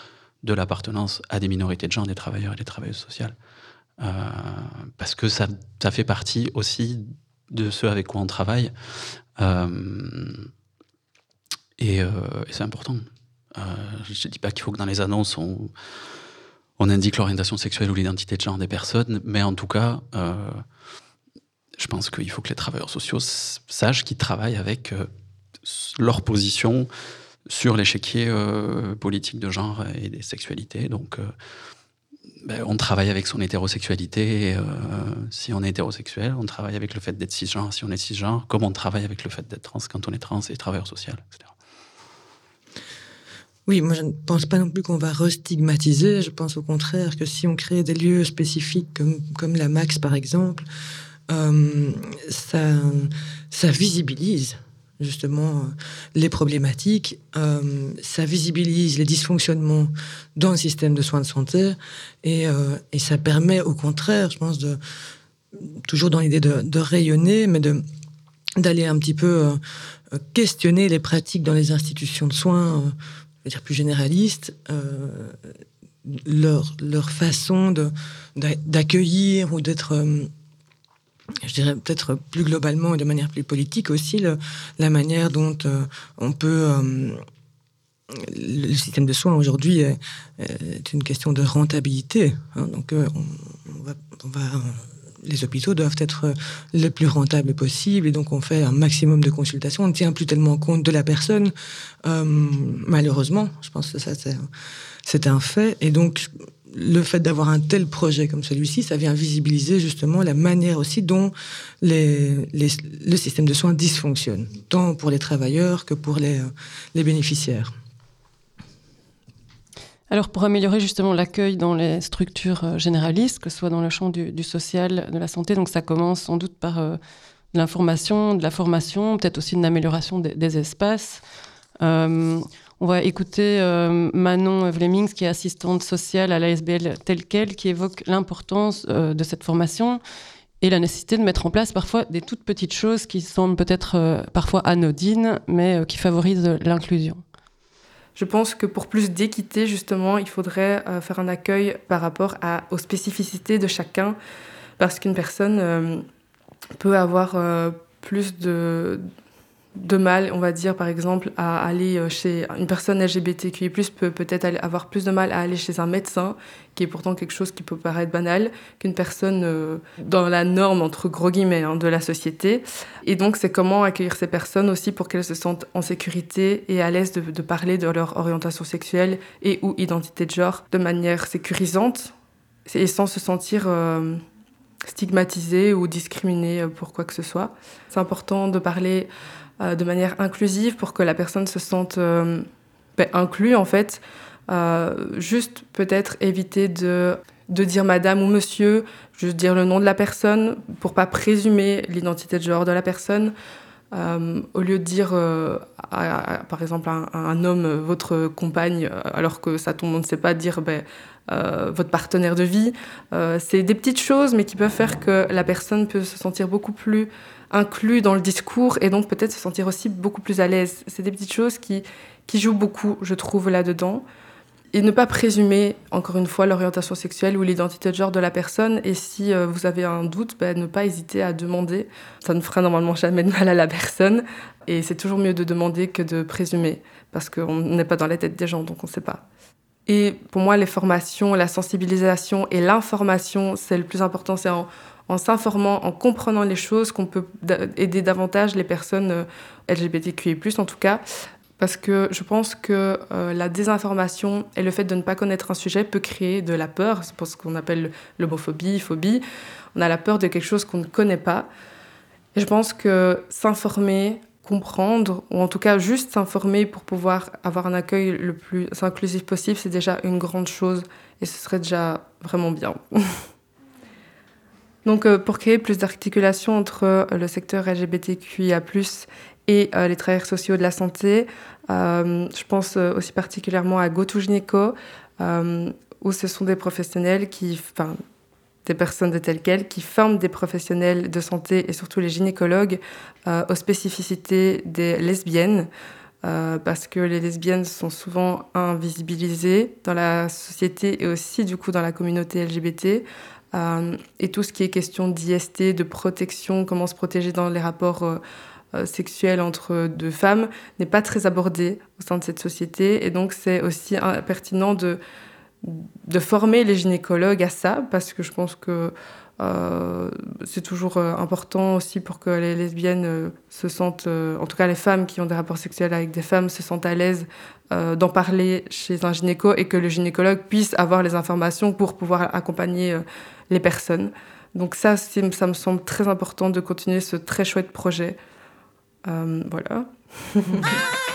de l'appartenance à des minorités de genre, des travailleurs et des travailleuses sociales. Euh, parce que ça, fait partie aussi de ceux avec quoi on travaille. Euh, et, euh, et c'est important. je ne dis pas qu'il faut que dans les annonces, on, indique l'orientation sexuelle ou l'identité de genre des personnes, mais en tout cas, je pense qu'il faut que les travailleurs sociaux sachent qu'ils travaillent avec leur position sur l'échiquier politique de genre et des sexualités. Donc, ben, on travaille avec son hétérosexualité. Euh, si on est hétérosexuel, on travaille avec le fait d'être cisgenre si on est cisgenre, comme on travaille avec le fait d'être trans quand on est trans et travailleur social, etc. Oui, moi je ne pense pas non plus qu'on va restigmatiser. Je pense au contraire que si on crée des lieux spécifiques comme, comme la Max par exemple, euh, ça, ça visibilise justement euh, les problématiques, euh, ça visibilise les dysfonctionnements dans le système de soins de santé et, euh, et ça permet au contraire, je pense, de toujours dans l'idée de, rayonner, mais de d'aller un petit peu questionner les pratiques dans les institutions de soins, je veux dire plus généralistes, leur, leur façon de d'accueillir ou d'être je dirais peut-être plus globalement et de manière plus politique aussi, la manière dont euh, on peut... Euh, le système de soins aujourd'hui est, une question de rentabilité. Hein, donc euh, on, va, les hôpitaux doivent être le plus rentables possible et donc on fait un maximum de consultations. On ne tient plus tellement compte de la personne, malheureusement. Je pense que ça, c'est un fait. Et donc le fait d'avoir un tel projet comme celui-ci, ça vient visibiliser justement la manière aussi dont le système de soins dysfonctionne, tant pour les travailleurs que pour les, bénéficiaires. Alors pour améliorer justement l'accueil dans les structures euh, généralistes, que ce soit dans le champ du, social, de la santé, donc ça commence sans doute par euh, de l'information, de la formation, peut-être aussi une amélioration des, des espaces. Euh, on va écouter euh, Manon Vlemings, qui est assistante sociale à l'ASBL telle qu'elle, qui évoque l'importance euh, de cette formation et la nécessité de mettre en place parfois des toutes petites choses qui semblent peut-être parfois anodines, mais qui favorisent l'inclusion. Je pense que pour plus d'équité, justement, il faudrait faire un accueil par rapport aux spécificités de chacun, parce qu'une personne peut avoir plus de, de mal, on va dire, par exemple, à aller euh, chez une personne LGBTQI+, peut peut-être avoir plus de mal à aller chez un médecin, qui est pourtant quelque chose qui peut paraître banal, qu'une personne euh, dans la norme, entre gros guillemets, hein, de la société. Et donc, c'est comment accueillir ces personnes aussi pour qu'elles se sentent en sécurité et à l'aise de, parler de leur orientation sexuelle et ou identité de genre de manière sécurisante et sans se sentir... Euh, stigmatisées ou discriminées pour quoi que ce soit. C'est important de parler euh, de manière inclusive pour que la personne se sente euh, ben, inclue en fait. Euh, juste peut-être éviter de, de dire madame ou monsieur, juste dire le nom de la personne pour pas présumer l'identité de genre de la personne. au lieu de dire, par exemple, à, un homme, votre compagne, alors que ça tout le monde ne sait pas, dire ben, votre partenaire de vie. c'est des petites choses, mais qui peuvent faire que la personne peut se sentir beaucoup plus inclus dans le discours et donc peut-être se sentir aussi beaucoup plus à l'aise. C'est des petites choses qui, qui jouent beaucoup, je trouve, là-dedans. Et ne pas présumer, encore une fois, l'orientation sexuelle ou l'identité de genre de la personne. Et si euh, vous avez un doute, ben, ne pas hésiter à demander. Ça ne fera normalement jamais de mal à la personne. Et c'est toujours mieux de demander que de présumer, parce qu'on n'est pas dans la tête des gens, donc on ne sait pas. Et pour moi, les formations, la sensibilisation et l'information, c'est le plus important. En s'informant, en comprenant les choses, qu'on peut aider davantage les personnes euh, LGBTQI+, en tout cas, parce que je pense que euh, la désinformation et le fait de ne pas connaître un sujet peut créer de la peur, c'est ce qu'on appelle l'homophobie, phobie. On a la peur de quelque chose qu'on ne connaît pas. Et je pense que s'informer, comprendre, ou en tout cas juste s'informer pour pouvoir avoir un accueil le plus inclusif possible, c'est déjà une grande chose et ce serait déjà vraiment bien. Donc, euh, pour créer plus d'articulation entre euh, le secteur LGBTQIA+, et euh, les travailleurs sociaux de la santé, je pense aussi particulièrement à GoToGynéco, où ce sont des professionnels qui, enfin, des personnes de telles quelles, qui forment des professionnels de santé et surtout les gynécologues aux spécificités des lesbiennes. parce que les lesbiennes sont souvent invisibilisées dans la société et aussi du coup dans la communauté LGBT. Euh, et tout ce qui est question d'IST, de protection, comment se protéger dans les rapports euh, euh, sexuels entre deux femmes, n'est pas très abordé au sein de cette société. Et donc c'est aussi pertinent de, de former les gynécologues à ça, parce que je pense que euh, c'est toujours euh, important aussi pour que les lesbiennes euh, se sentent, en tout cas les femmes qui ont des rapports sexuels avec des femmes, se sentent à l'aise d'en parler chez un gynéco et que le gynécologue puisse avoir les informations pour pouvoir accompagner les personnes. Donc ça, ça me semble très important de continuer ce très chouette projet. voilà.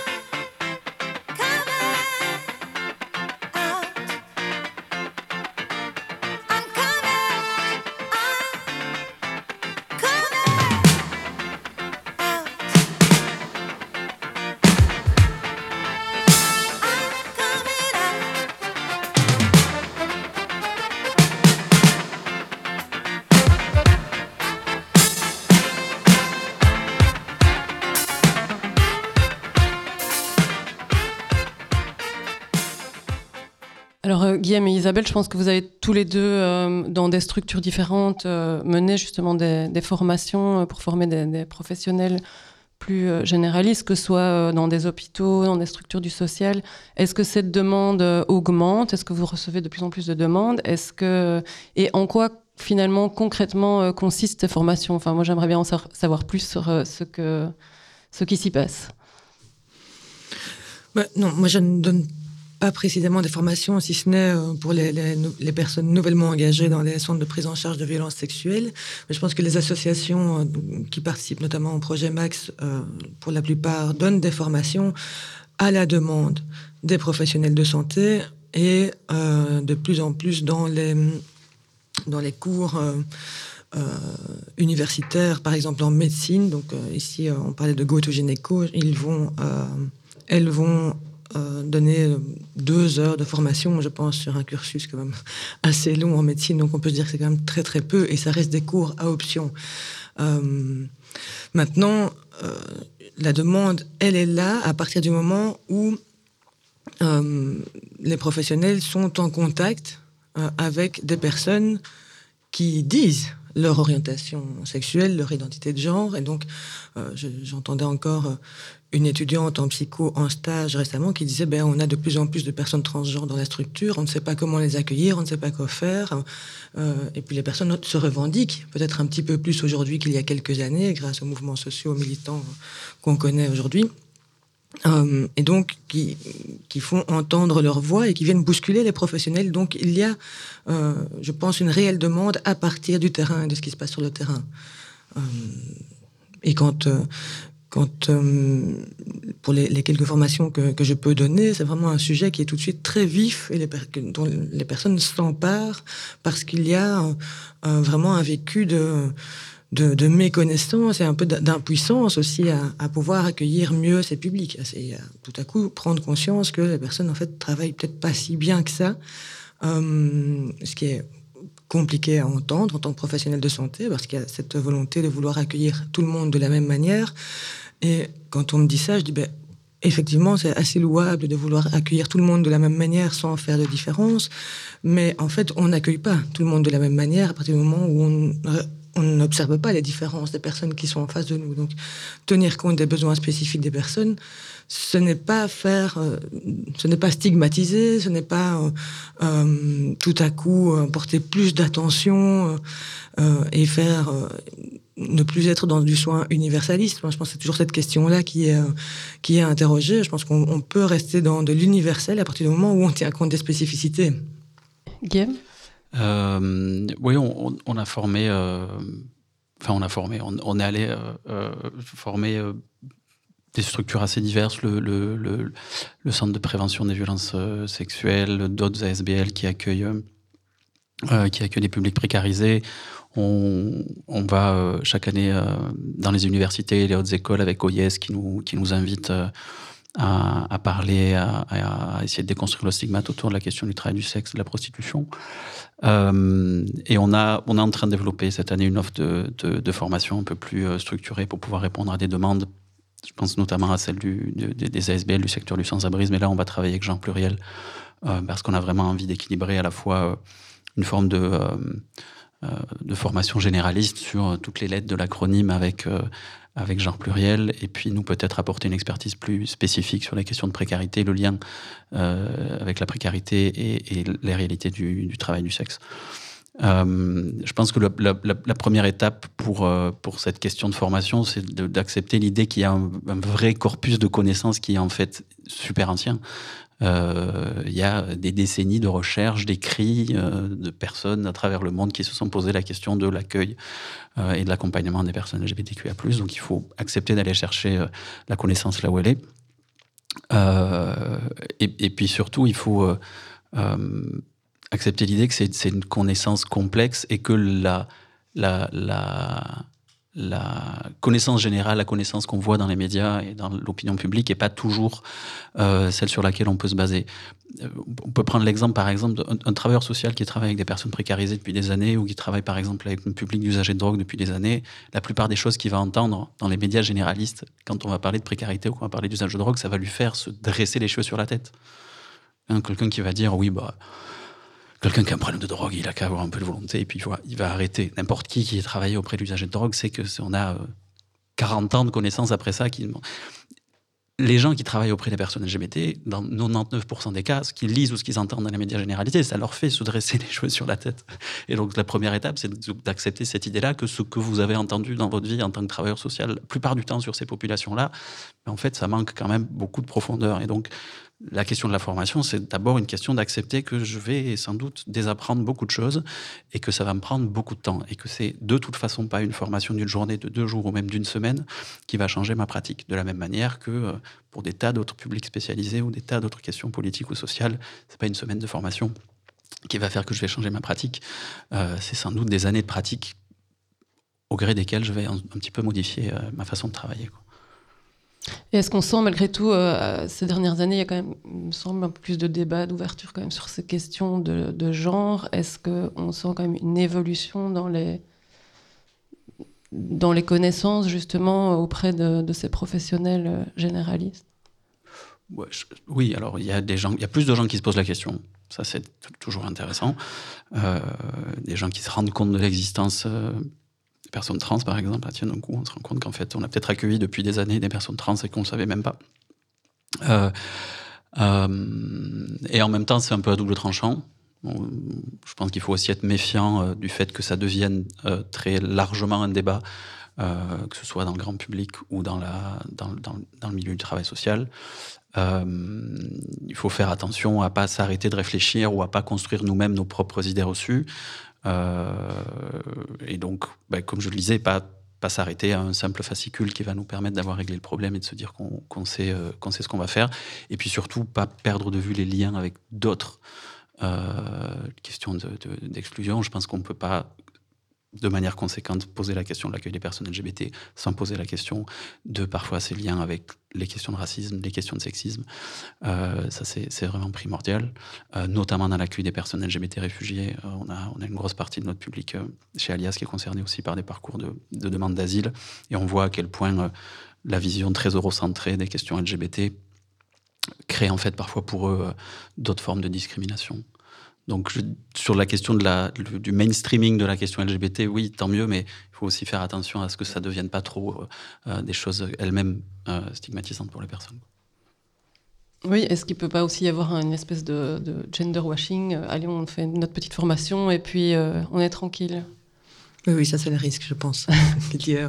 Isabelle, je pense que vous avez tous les deux, euh, dans des structures différentes, euh, mené justement des, formations euh, pour former des, professionnels plus généralistes, que ce soit dans des hôpitaux, dans des structures du social. Est-ce que cette demande augmente? Est-ce que vous recevez de plus en plus de demandes? Est-ce que et en quoi finalement concrètement consistent ces formations? Enfin, moi, j'aimerais bien en savoir plus sur ce que ce qui s'y passe. Bah, non, moi je ne donne précisément des formations, si ce n'est euh, pour les, les, personnes nouvellement engagées dans les centres de prise en charge de violences sexuelles. Mais je pense que les associations euh, qui participent notamment au projet Max, euh, pour la plupart, donnent des formations à la demande des professionnels de santé et de plus en plus dans les, dans les cours universitaires, par exemple en médecine. Donc ici, on parlait de go to gynéco. Ils vont, elles vont euh, donner deux heures de formation, je pense, sur un cursus quand même assez long en médecine. Donc on peut se dire que c'est quand même très très peu et ça reste des cours à option. Euh, maintenant, euh, la demande, elle est là à partir du moment où les professionnels sont en contact avec des personnes qui disent leur orientation sexuelle, leur identité de genre. Et donc, j'entendais encore une étudiante en psycho en stage récemment qui disait ben on a de plus en plus de personnes transgenres dans la structure, on ne sait pas comment les accueillir, on ne sait pas quoi faire. Euh, et puis les personnes se revendiquent peut-être un petit peu plus aujourd'hui qu'il y a quelques années grâce aux mouvements sociaux militants qu'on connaît aujourd'hui. Euh, et donc qui, font entendre leur voix et qui viennent bousculer les professionnels. Donc il y a, euh, je pense, une réelle demande à partir du terrain de ce qui se passe sur le terrain. et quand euh, pour les, quelques formations que, je peux donner, c'est vraiment un sujet qui est tout de suite très vif et dont les personnes s'emparent parce qu'il y a vraiment un vécu de, méconnaissance et un peu d'impuissance aussi à, pouvoir accueillir mieux ces publics. C'est tout à coup prendre conscience que les personnes en fait travaillent peut-être pas si bien que ça, euh, ce qui est compliqué à entendre en tant que professionnel de santé parce qu'il y a cette volonté de vouloir accueillir tout le monde de la même manière. Et quand on me dit ça, je dis, ben, effectivement, c'est assez louable de vouloir accueillir tout le monde de la même manière sans faire de différence. Mais en fait, on n'accueille pas tout le monde de la même manière à partir du moment où on, on n'observe pas les différences des personnes qui sont en face de nous. Donc, tenir compte des besoins spécifiques des personnes, ce n'est pas faire, euh, ce n'est pas stigmatiser, ce n'est pas euh, euh, tout à coup porter plus d'attention et faire ne plus être dans du soin universaliste. Moi, je pense que c'est toujours cette question-là qui est, qui est interrogée. Je pense qu'on peut rester dans de l'universel à partir du moment où on tient compte des spécificités. Guillaume? Euh, Oui, on, on, a formé, euh, enfin on a formé, on, on est allé euh, former des structures assez diverses, le, le, le, le, Centre de prévention des violences sexuelles, d'autres ASBL qui accueillent, qui accueillent des publics précarisés. On, va chaque année dans les universités et les hautes écoles avec OIS qui nous, invite à, à parler, à, essayer de déconstruire le stigmate autour de la question du travail du sexe, de la prostitution. Euh, et on, a, on est en train de développer cette année une offre de, formation un peu plus euh, structurée pour pouvoir répondre à des demandes. Je pense notamment à celle des ASBL, du secteur du sans-abrisme. Mais là, on va travailler avec Jean Pluriel euh, parce qu'on a vraiment envie d'équilibrer à la fois euh, une forme de, euh, euh, de formation généraliste sur toutes les lettres de l'acronyme avec avec genre pluriel, et puis nous peut-être apporter une expertise plus spécifique sur les questions de précarité, le lien euh, avec la précarité et, et les réalités du, travail du sexe. Euh, je pense que la, première étape pour, euh, pour cette question de formation, c'est d'accepter l'idée qu'il y a un, vrai corpus de connaissances qui est en fait super ancien. Euh, il y a des décennies de recherche, d'écrits euh, de personnes à travers le monde qui se sont posé la question de l'accueil euh, et de l'accompagnement des personnes LGBTQIA+. Donc il faut accepter d'aller chercher la connaissance là où elle est. Et, puis surtout, il faut accepter l'idée que c'est une connaissance complexe et que la la connaissance générale, la connaissance qu'on voit dans les médias et dans l'opinion publique n'est pas toujours euh, celle sur laquelle on peut se baser. Euh, on peut prendre l'exemple, par exemple, d'un travailleur social qui travaille avec des personnes précarisées depuis des années ou qui travaille, par exemple, avec un public d'usagers de drogue depuis des années. La plupart des choses qu'il va entendre dans les médias généralistes, quand on va parler de précarité ou qu'on va parler d'usage de drogue, ça va lui faire se dresser les cheveux sur la tête. Hein, Quelqu'un qui va dire, oui, bah Quelqu'un qui a un problème de drogue, il a qu'à avoir un peu de volonté et puis il va, il va arrêter. N'importe qui qui est travaillé auprès d'usagers de drogue sait que on a 40 euh, ans de connaissances après ça. Qui... Les gens qui travaillent auprès des personnes LGBT, dans 99% des cas, ce qu'ils lisent ou ce qu'ils entendent dans les médias généralisés, ça leur fait se dresser les cheveux sur la tête. Et donc la première étape, c'est d'accepter cette idée-là que ce que vous avez entendu dans votre vie en tant que travailleur social, la plupart du temps sur ces populations-là, en fait, ça manque quand même beaucoup de profondeur. Et donc la question de la formation, c'est d'abord une question d'accepter que je vais sans doute désapprendre beaucoup de choses et que ça va me prendre beaucoup de temps et que c'est de toute façon pas une formation d'une journée, de deux jours ou même d'une semaine qui va changer ma pratique. De la même manière que euh, pour des tas d'autres publics spécialisés ou des tas d'autres questions politiques ou sociales, c'est pas une semaine de formation qui va faire que je vais changer ma pratique. Euh, c'est sans doute des années de pratique au gré desquelles je vais un, petit peu modifier euh, ma façon de travailler. Est-ce qu'on sent malgré tout, euh, ces dernières années, il y a quand même, il me semble, un peu plus de débat, d'ouverture quand même sur ces questions de, genre Est-ce qu'on sent quand même une évolution dans les, dans les connaissances justement auprès de, ces professionnels euh, généralistes? Oui, alors il y a des gens, il y a plus de gens qui se posent la question. Ça, c'est toujours intéressant. Euh, des gens qui se rendent compte de l'existence personnes trans, par exemple, tiens, d'un on se rend compte qu'en fait, on a peut-être accueilli depuis des années des personnes trans et qu'on ne savait même pas. Euh, euh, et en même temps, c'est un peu à double tranchant. Je pense qu'il faut aussi être méfiant euh, du fait que ça devienne très largement un débat, que ce soit dans le grand public ou dans, dans le milieu du travail social. il faut faire attention à pas s'arrêter de réfléchir ou à pas construire nous-mêmes nos propres idées reçues. Euh, et donc, bah, comme je le disais, pas, pas s'arrêter à un simple fascicule qui va nous permettre d'avoir réglé le problème et de se dire qu'on qu sait, euh, qu'on sait ce qu'on va faire. Et puis surtout, pas perdre de vue les liens avec d'autres euh, questions d'exclusion. De, de, je pense qu'on ne peut pas de manière conséquente poser la question de l'accueil des personnes LGBT sans poser la question de parfois ces liens avec les questions de racisme, les questions de sexisme. Euh, ça, c'est vraiment primordial, euh, notamment dans l'accueil des personnes LGBT réfugiées. Euh, on, a, on a une grosse partie de notre public chez Alias qui est concerné aussi par des parcours de, de demande d'asile. Et on voit à quel point la vision très eurocentrée des questions LGBT crée en fait parfois pour eux d'autres formes de discrimination. Donc, sur la question de la, du mainstreaming de la question LGBT, oui, tant mieux, mais il faut aussi faire attention à ce que ça ne devienne pas trop euh, des choses elles-mêmes euh, stigmatisantes pour les personnes. Oui, est-ce qu'il ne peut pas aussi y avoir une espèce de, de, gender washing? Allez, on fait notre petite formation et puis euh, on est tranquille oui, oui, ça c'est le risque, je pense. qu'il y ait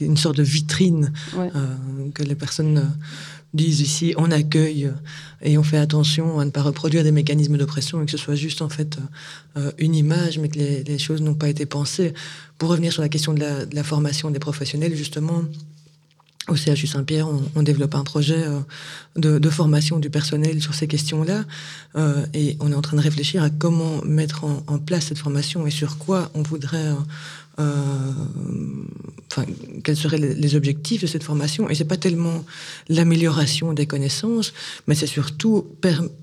une sorte de vitrine ouais. euh, que les personnes disent ici on accueille et on fait attention à ne pas reproduire des mécanismes d'oppression et que ce soit juste en fait euh, une image mais que les, les choses n'ont pas été pensées. Pour revenir sur la question de la, de la formation des professionnels, justement, au CHU Saint-Pierre, on, développe un projet euh, de, formation du personnel sur ces questions-là euh, et on est en train de réfléchir à comment mettre en, place cette formation et sur quoi on voudrait euh, enfin, quels seraient les objectifs de cette formation. Et c'est pas tellement l'amélioration des connaissances, mais c'est surtout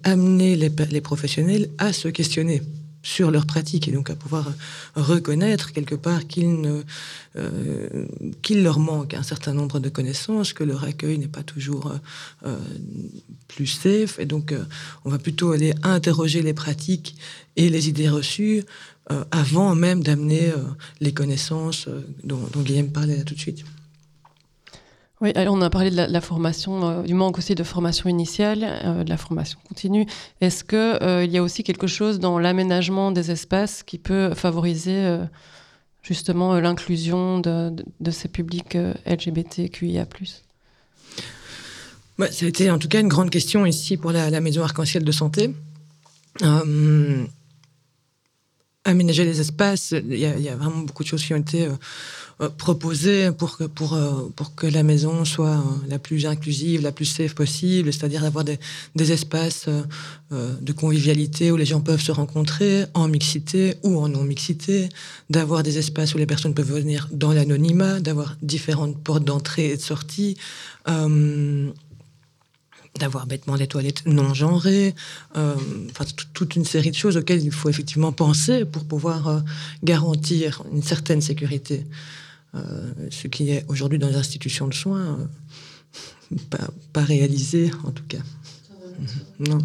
amener les, professionnels à se questionner sur leur pratique et donc à pouvoir reconnaître quelque part euh, qu'il leur manque un certain nombre de connaissances, que leur accueil n'est pas toujours euh, plus safe et donc euh, on va plutôt aller interroger les pratiques et les idées reçues euh, avant même d'amener euh, les connaissances euh, dont, dont Guillaume parlait là tout de suite. Oui, on a parlé de la, formation, euh, du manque aussi de formation initiale, euh, de la formation continue. Est-ce qu'il euh, y a aussi quelque chose dans l'aménagement des espaces qui peut favoriser justement l'inclusion de, ces publics LGBTQIA bah, Ça a été en tout cas une grande question ici pour la, Maison Arc-en-Ciel de Santé. Aménager les espaces. Il y, a, vraiment beaucoup de choses qui ont été euh, euh, proposées pour que, pour, euh, pour que la maison soit la plus inclusive, la plus safe possible, c'est-à-dire d'avoir des, des, espaces de convivialité où les gens peuvent se rencontrer en mixité ou en non-mixité, d'avoir des espaces où les personnes peuvent venir dans l'anonymat, d'avoir différentes portes d'entrée et de sortie. D'avoir bêtement des toilettes non genrées, euh, enfin, toute une série de choses auxquelles il faut effectivement penser pour pouvoir euh, garantir une certaine sécurité. Euh, ce qui est aujourd'hui dans les institutions de soins euh, pas, pas, réalisé, en tout cas. Non.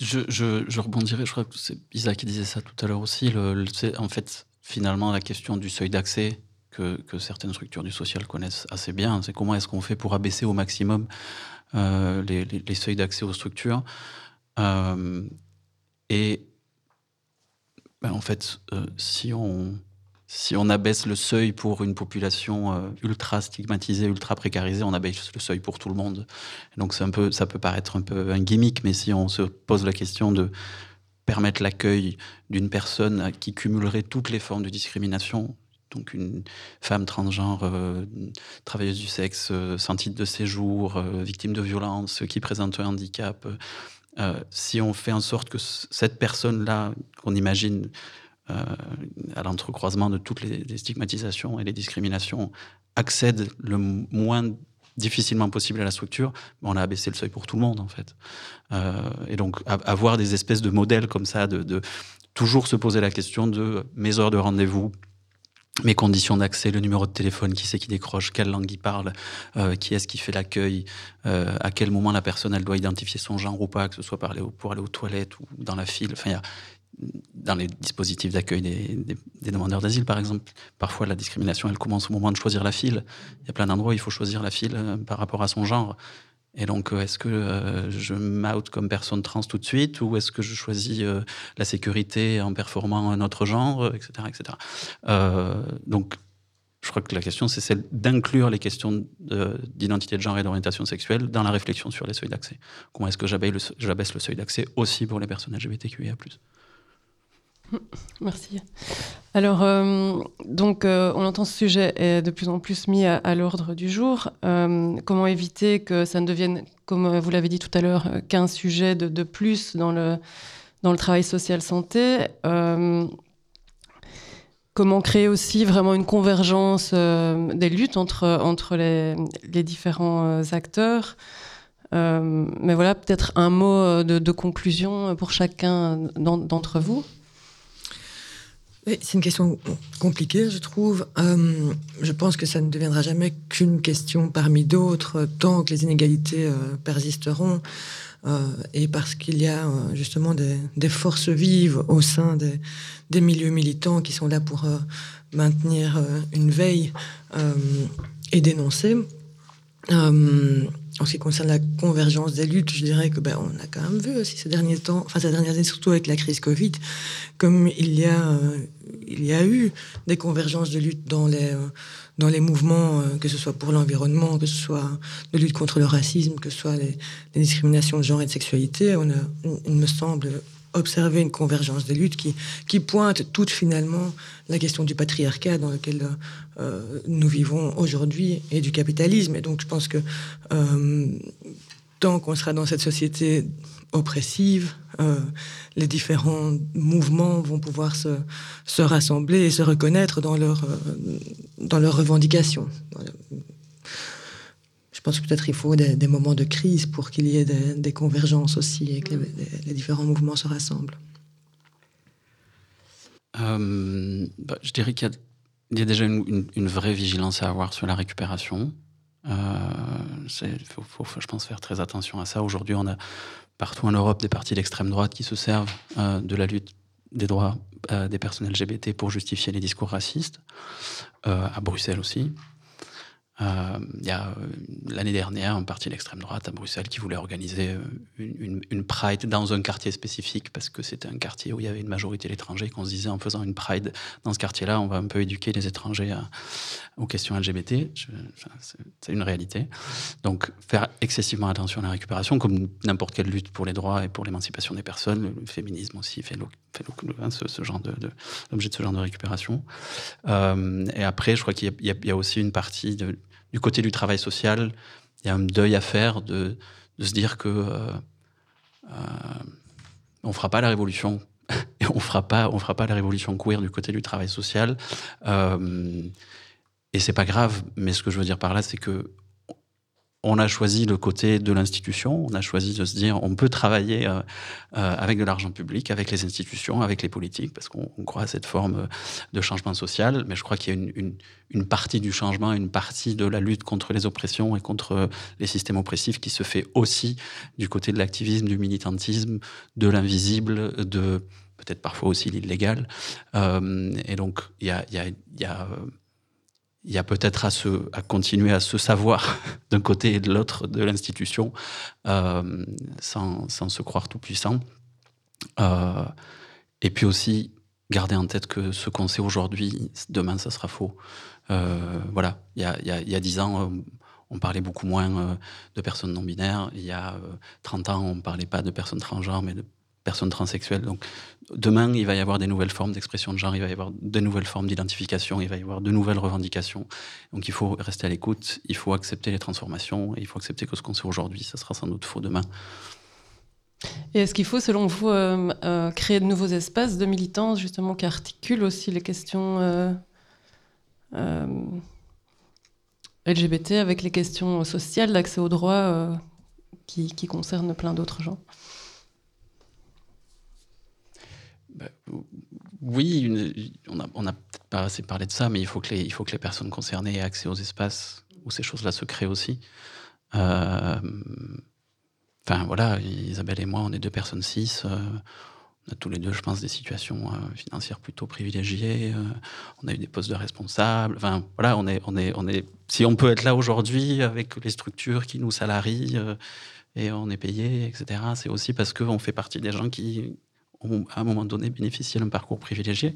Je, je, je, rebondirai, je crois que c'est Isa qui disait ça tout à l'heure aussi. Le, le, en fait, finalement, la question du seuil d'accès que, certaines structures du social connaissent assez bien. C'est comment est-ce qu'on fait pour abaisser au maximum euh, les, seuils d'accès aux structures. Euh, et ben, en fait, euh, si, on, si on abaisse le seuil pour une population ultra stigmatisée, ultra précarisée, on abaisse le seuil pour tout le monde. donc un peu, ça peut paraître un peu un gimmick, mais si on se pose la question de permettre l'accueil d'une personne qui cumulerait toutes les formes de discrimination, donc une femme transgenre, euh, travailleuse du sexe, euh, sans titre de séjour, euh, victime de violence, qui présente un handicap. Si on fait en sorte que cette personne-là, qu'on imagine à l'entrecroisement de toutes les, les, stigmatisations et les discriminations, accède le moins difficilement possible à la structure, on a abaissé le seuil pour tout le monde en fait. et donc avoir des espèces de modèles comme ça, de, toujours se poser la question de mes heures de rendez-vous, mes conditions d'accès, le numéro de téléphone, qui c'est qui décroche, quelle langue il parle, qui est-ce qui fait l'accueil, à quel moment la personne elle doit identifier son genre ou pas, que ce soit pour aller, aux toilettes ou dans la file. Enfin, dans les dispositifs d'accueil des, demandeurs d'asile, par exemple, parfois la discrimination, elle commence au moment de choisir la file. Il y a plein d'endroits où il faut choisir la file euh, par rapport à son genre. Et donc, euh, est-ce que euh, je m'out comme personne trans tout de suite ou est-ce que je choisis la sécurité en performant un autre genre, etc. etc. donc, je crois que la question, c'est celle d'inclure les questions d'identité de, genre et d'orientation sexuelle dans la réflexion sur les seuils d'accès. Comment est-ce que j'abaisse le seuil d'accès aussi pour les personnes LGBTQIA+. Merci. Alors, euh, donc, euh, on entend ce sujet est de plus en plus mis à, l'ordre du jour. Euh, comment éviter que ça ne devienne, comme vous l'avez dit tout à l'heure, qu'un sujet de, plus dans le, dans le travail social santé? Comment créer aussi vraiment une convergence des luttes entre, entre les, les différents acteurs? Mais voilà, peut-être un mot de, de conclusion pour chacun d'entre vous c'est une question compliquée, je trouve. Euh, je pense que ça ne deviendra jamais qu'une question parmi d'autres tant que les inégalités euh, persisteront. Euh, et parce qu'il y a justement des, forces vives au sein des, milieux militants qui sont là pour maintenir une veille et dénoncer. En ce qui concerne la convergence des luttes, je dirais que ben, on a quand même vu aussi ces derniers temps, enfin ces dernières années, surtout avec la crise Covid, comme il y a, euh, il y a eu des convergences de luttes dans les, dans les mouvements, euh, que ce soit pour l'environnement, que ce soit de lutte contre le racisme, que ce soit les, discriminations de genre et de sexualité. On il me semble, observer une convergence des luttes qui, qui pointe toute finalement la question du patriarcat dans lequel euh, nous vivons aujourd'hui et du capitalisme. Et donc je pense que euh, tant qu'on sera dans cette société oppressive, euh, les différents mouvements vont pouvoir se, se, rassembler et se reconnaître dans, leur, dans leurs revendications. Je pense que peut-être il faut des, moments de crise pour qu'il y ait des, convergences aussi et que les, différents mouvements se rassemblent. Euh, bah, je dirais qu'il y, a déjà une, vraie vigilance à avoir sur la récupération. Il euh, faut, je pense, faire très attention à ça. Aujourd'hui, on a partout en Europe des partis d'extrême droite qui se servent euh, de la lutte des droits des personnes LGBT pour justifier les discours racistes, à Bruxelles aussi. Euh, il y a euh, l'année dernière un parti d'extrême droite à Bruxelles qui voulait organiser euh, une, Pride dans un quartier spécifique parce que c'était un quartier où il y avait une majorité d'étrangers qu'on se disait en faisant une Pride dans ce quartier-là, on va un peu éduquer les étrangers aux questions LGBT. C'est une réalité. Donc faire excessivement attention à la récupération, comme n'importe quelle lutte pour les droits et pour l'émancipation des personnes, le féminisme aussi fait, hein, ce, genre de, l'objet de ce genre de récupération. et après, je crois qu'il y, a aussi une partie de du côté du travail social, il y a un deuil à faire de, se dire que euh, euh, on fera pas la révolution et on fera pas on fera pas la révolution queer du côté du travail social. Euh, et c'est pas grave, mais ce que je veux dire par là, c'est que on a choisi le côté de l'institution, on a choisi de se dire on peut travailler euh, euh, avec de l'argent public, avec les institutions, avec les politiques, parce qu'on croit à cette forme de changement social. Mais je crois qu'il y a une, partie du changement, une partie de la lutte contre les oppressions et contre les systèmes oppressifs qui se fait aussi du côté de l'activisme, du militantisme, de l'invisible, de peut-être parfois aussi l'illégal. Euh, et donc il y a il y a peut-être à, continuer à se savoir d'un côté et de l'autre de l'institution euh, sans, se croire tout puissant. Euh, et puis aussi garder en tête que ce qu'on sait aujourd'hui, demain, ça sera faux. Euh, voilà, il y a, dix ans, on parlait beaucoup moins de personnes non binaires. Il y a 30 ans, on ne parlait pas de personnes transgenres, mais de personnes transsexuelles. Donc demain, il va y avoir des nouvelles formes d'expression de genre, il va y avoir de nouvelles formes d'identification, il va y avoir de nouvelles revendications. Donc il faut rester à l'écoute, il faut accepter les transformations et il faut accepter que ce qu'on sait aujourd'hui, ça sera sans doute faux demain. Et est-ce qu'il faut, selon vous, euh, euh, créer de nouveaux espaces de militance, justement, qui articulent aussi les questions euh, LGBT avec les questions sociales d'accès aux droits qui concernent plein d'autres gens? Bah, oui, on n'a peut-être pas assez parlé de ça, mais il faut, que les, il faut que les personnes concernées aient accès aux espaces où ces choses-là se créent aussi. Euh, enfin voilà, Isabelle et moi, on est deux personnes cis. Euh, on a tous les deux, je pense, des situations euh, financières plutôt privilégiées. on a eu des postes de responsables. Enfin voilà, on est, on est, on est. Si on peut être là aujourd'hui avec les structures qui nous salarient et on est payé, etc. C'est aussi parce qu'on fait partie des gens qui, à un moment donné bénéficier d'un parcours privilégié.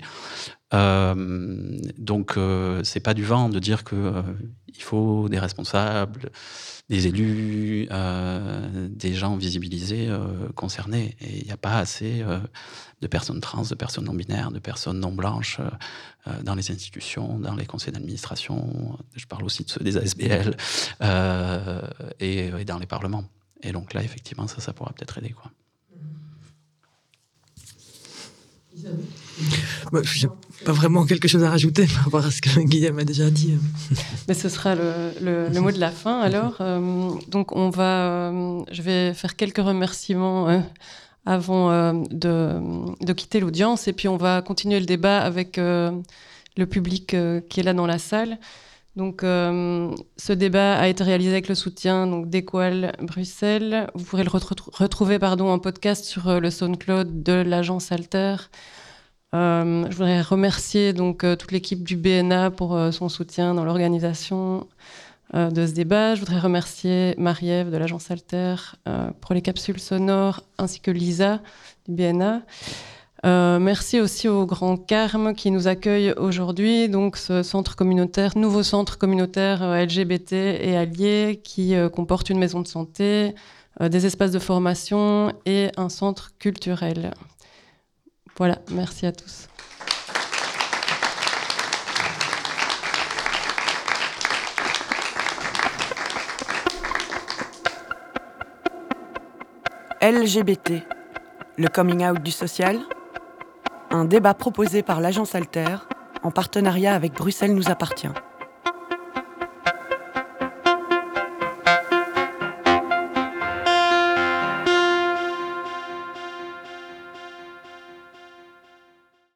Euh, donc euh, c'est pas du vent de dire que euh, il faut des responsables, des élus, euh, des gens visibilisés concernés. Et il n'y a pas assez de personnes trans, de personnes non binaires, de personnes non blanches dans les institutions, dans les conseils d'administration. Je parle aussi de ceux des ASBL et, et, dans les parlements. Et donc là, effectivement, ça, ça pourra peut-être aider, quoi. Bah, je n'ai pas vraiment quelque chose à rajouter par rapport à ce que Guillaume a déjà dit. Mais ce sera le, le, mot de la fin alors. Euh, donc on va, euh, je vais faire quelques remerciements euh, avant de, de, quitter l'audience et puis on va continuer le débat avec le public qui est là dans la salle. Donc, ce débat a été réalisé avec le soutien donc d'Equal Bruxelles. Vous pourrez le retrouver pardon, en podcast sur le SoundCloud de l'agence Alter. Euh, je voudrais remercier donc euh, toute l'équipe du BNA pour euh, son soutien dans l'organisation de ce débat. Je voudrais remercier Marie-Ève de l'agence Alter pour les capsules sonores, ainsi que Lisa du BNA. Merci aussi au Grand Carme qui nous accueille aujourd'hui, donc ce centre communautaire, nouveau centre communautaire LGBT et allié qui comporte une maison de santé, des espaces de formation et un centre culturel. Voilà, merci à tous. LGBT, le coming out du social, un débat proposé par l'agence Alter en partenariat avec Bruxelles nous appartient.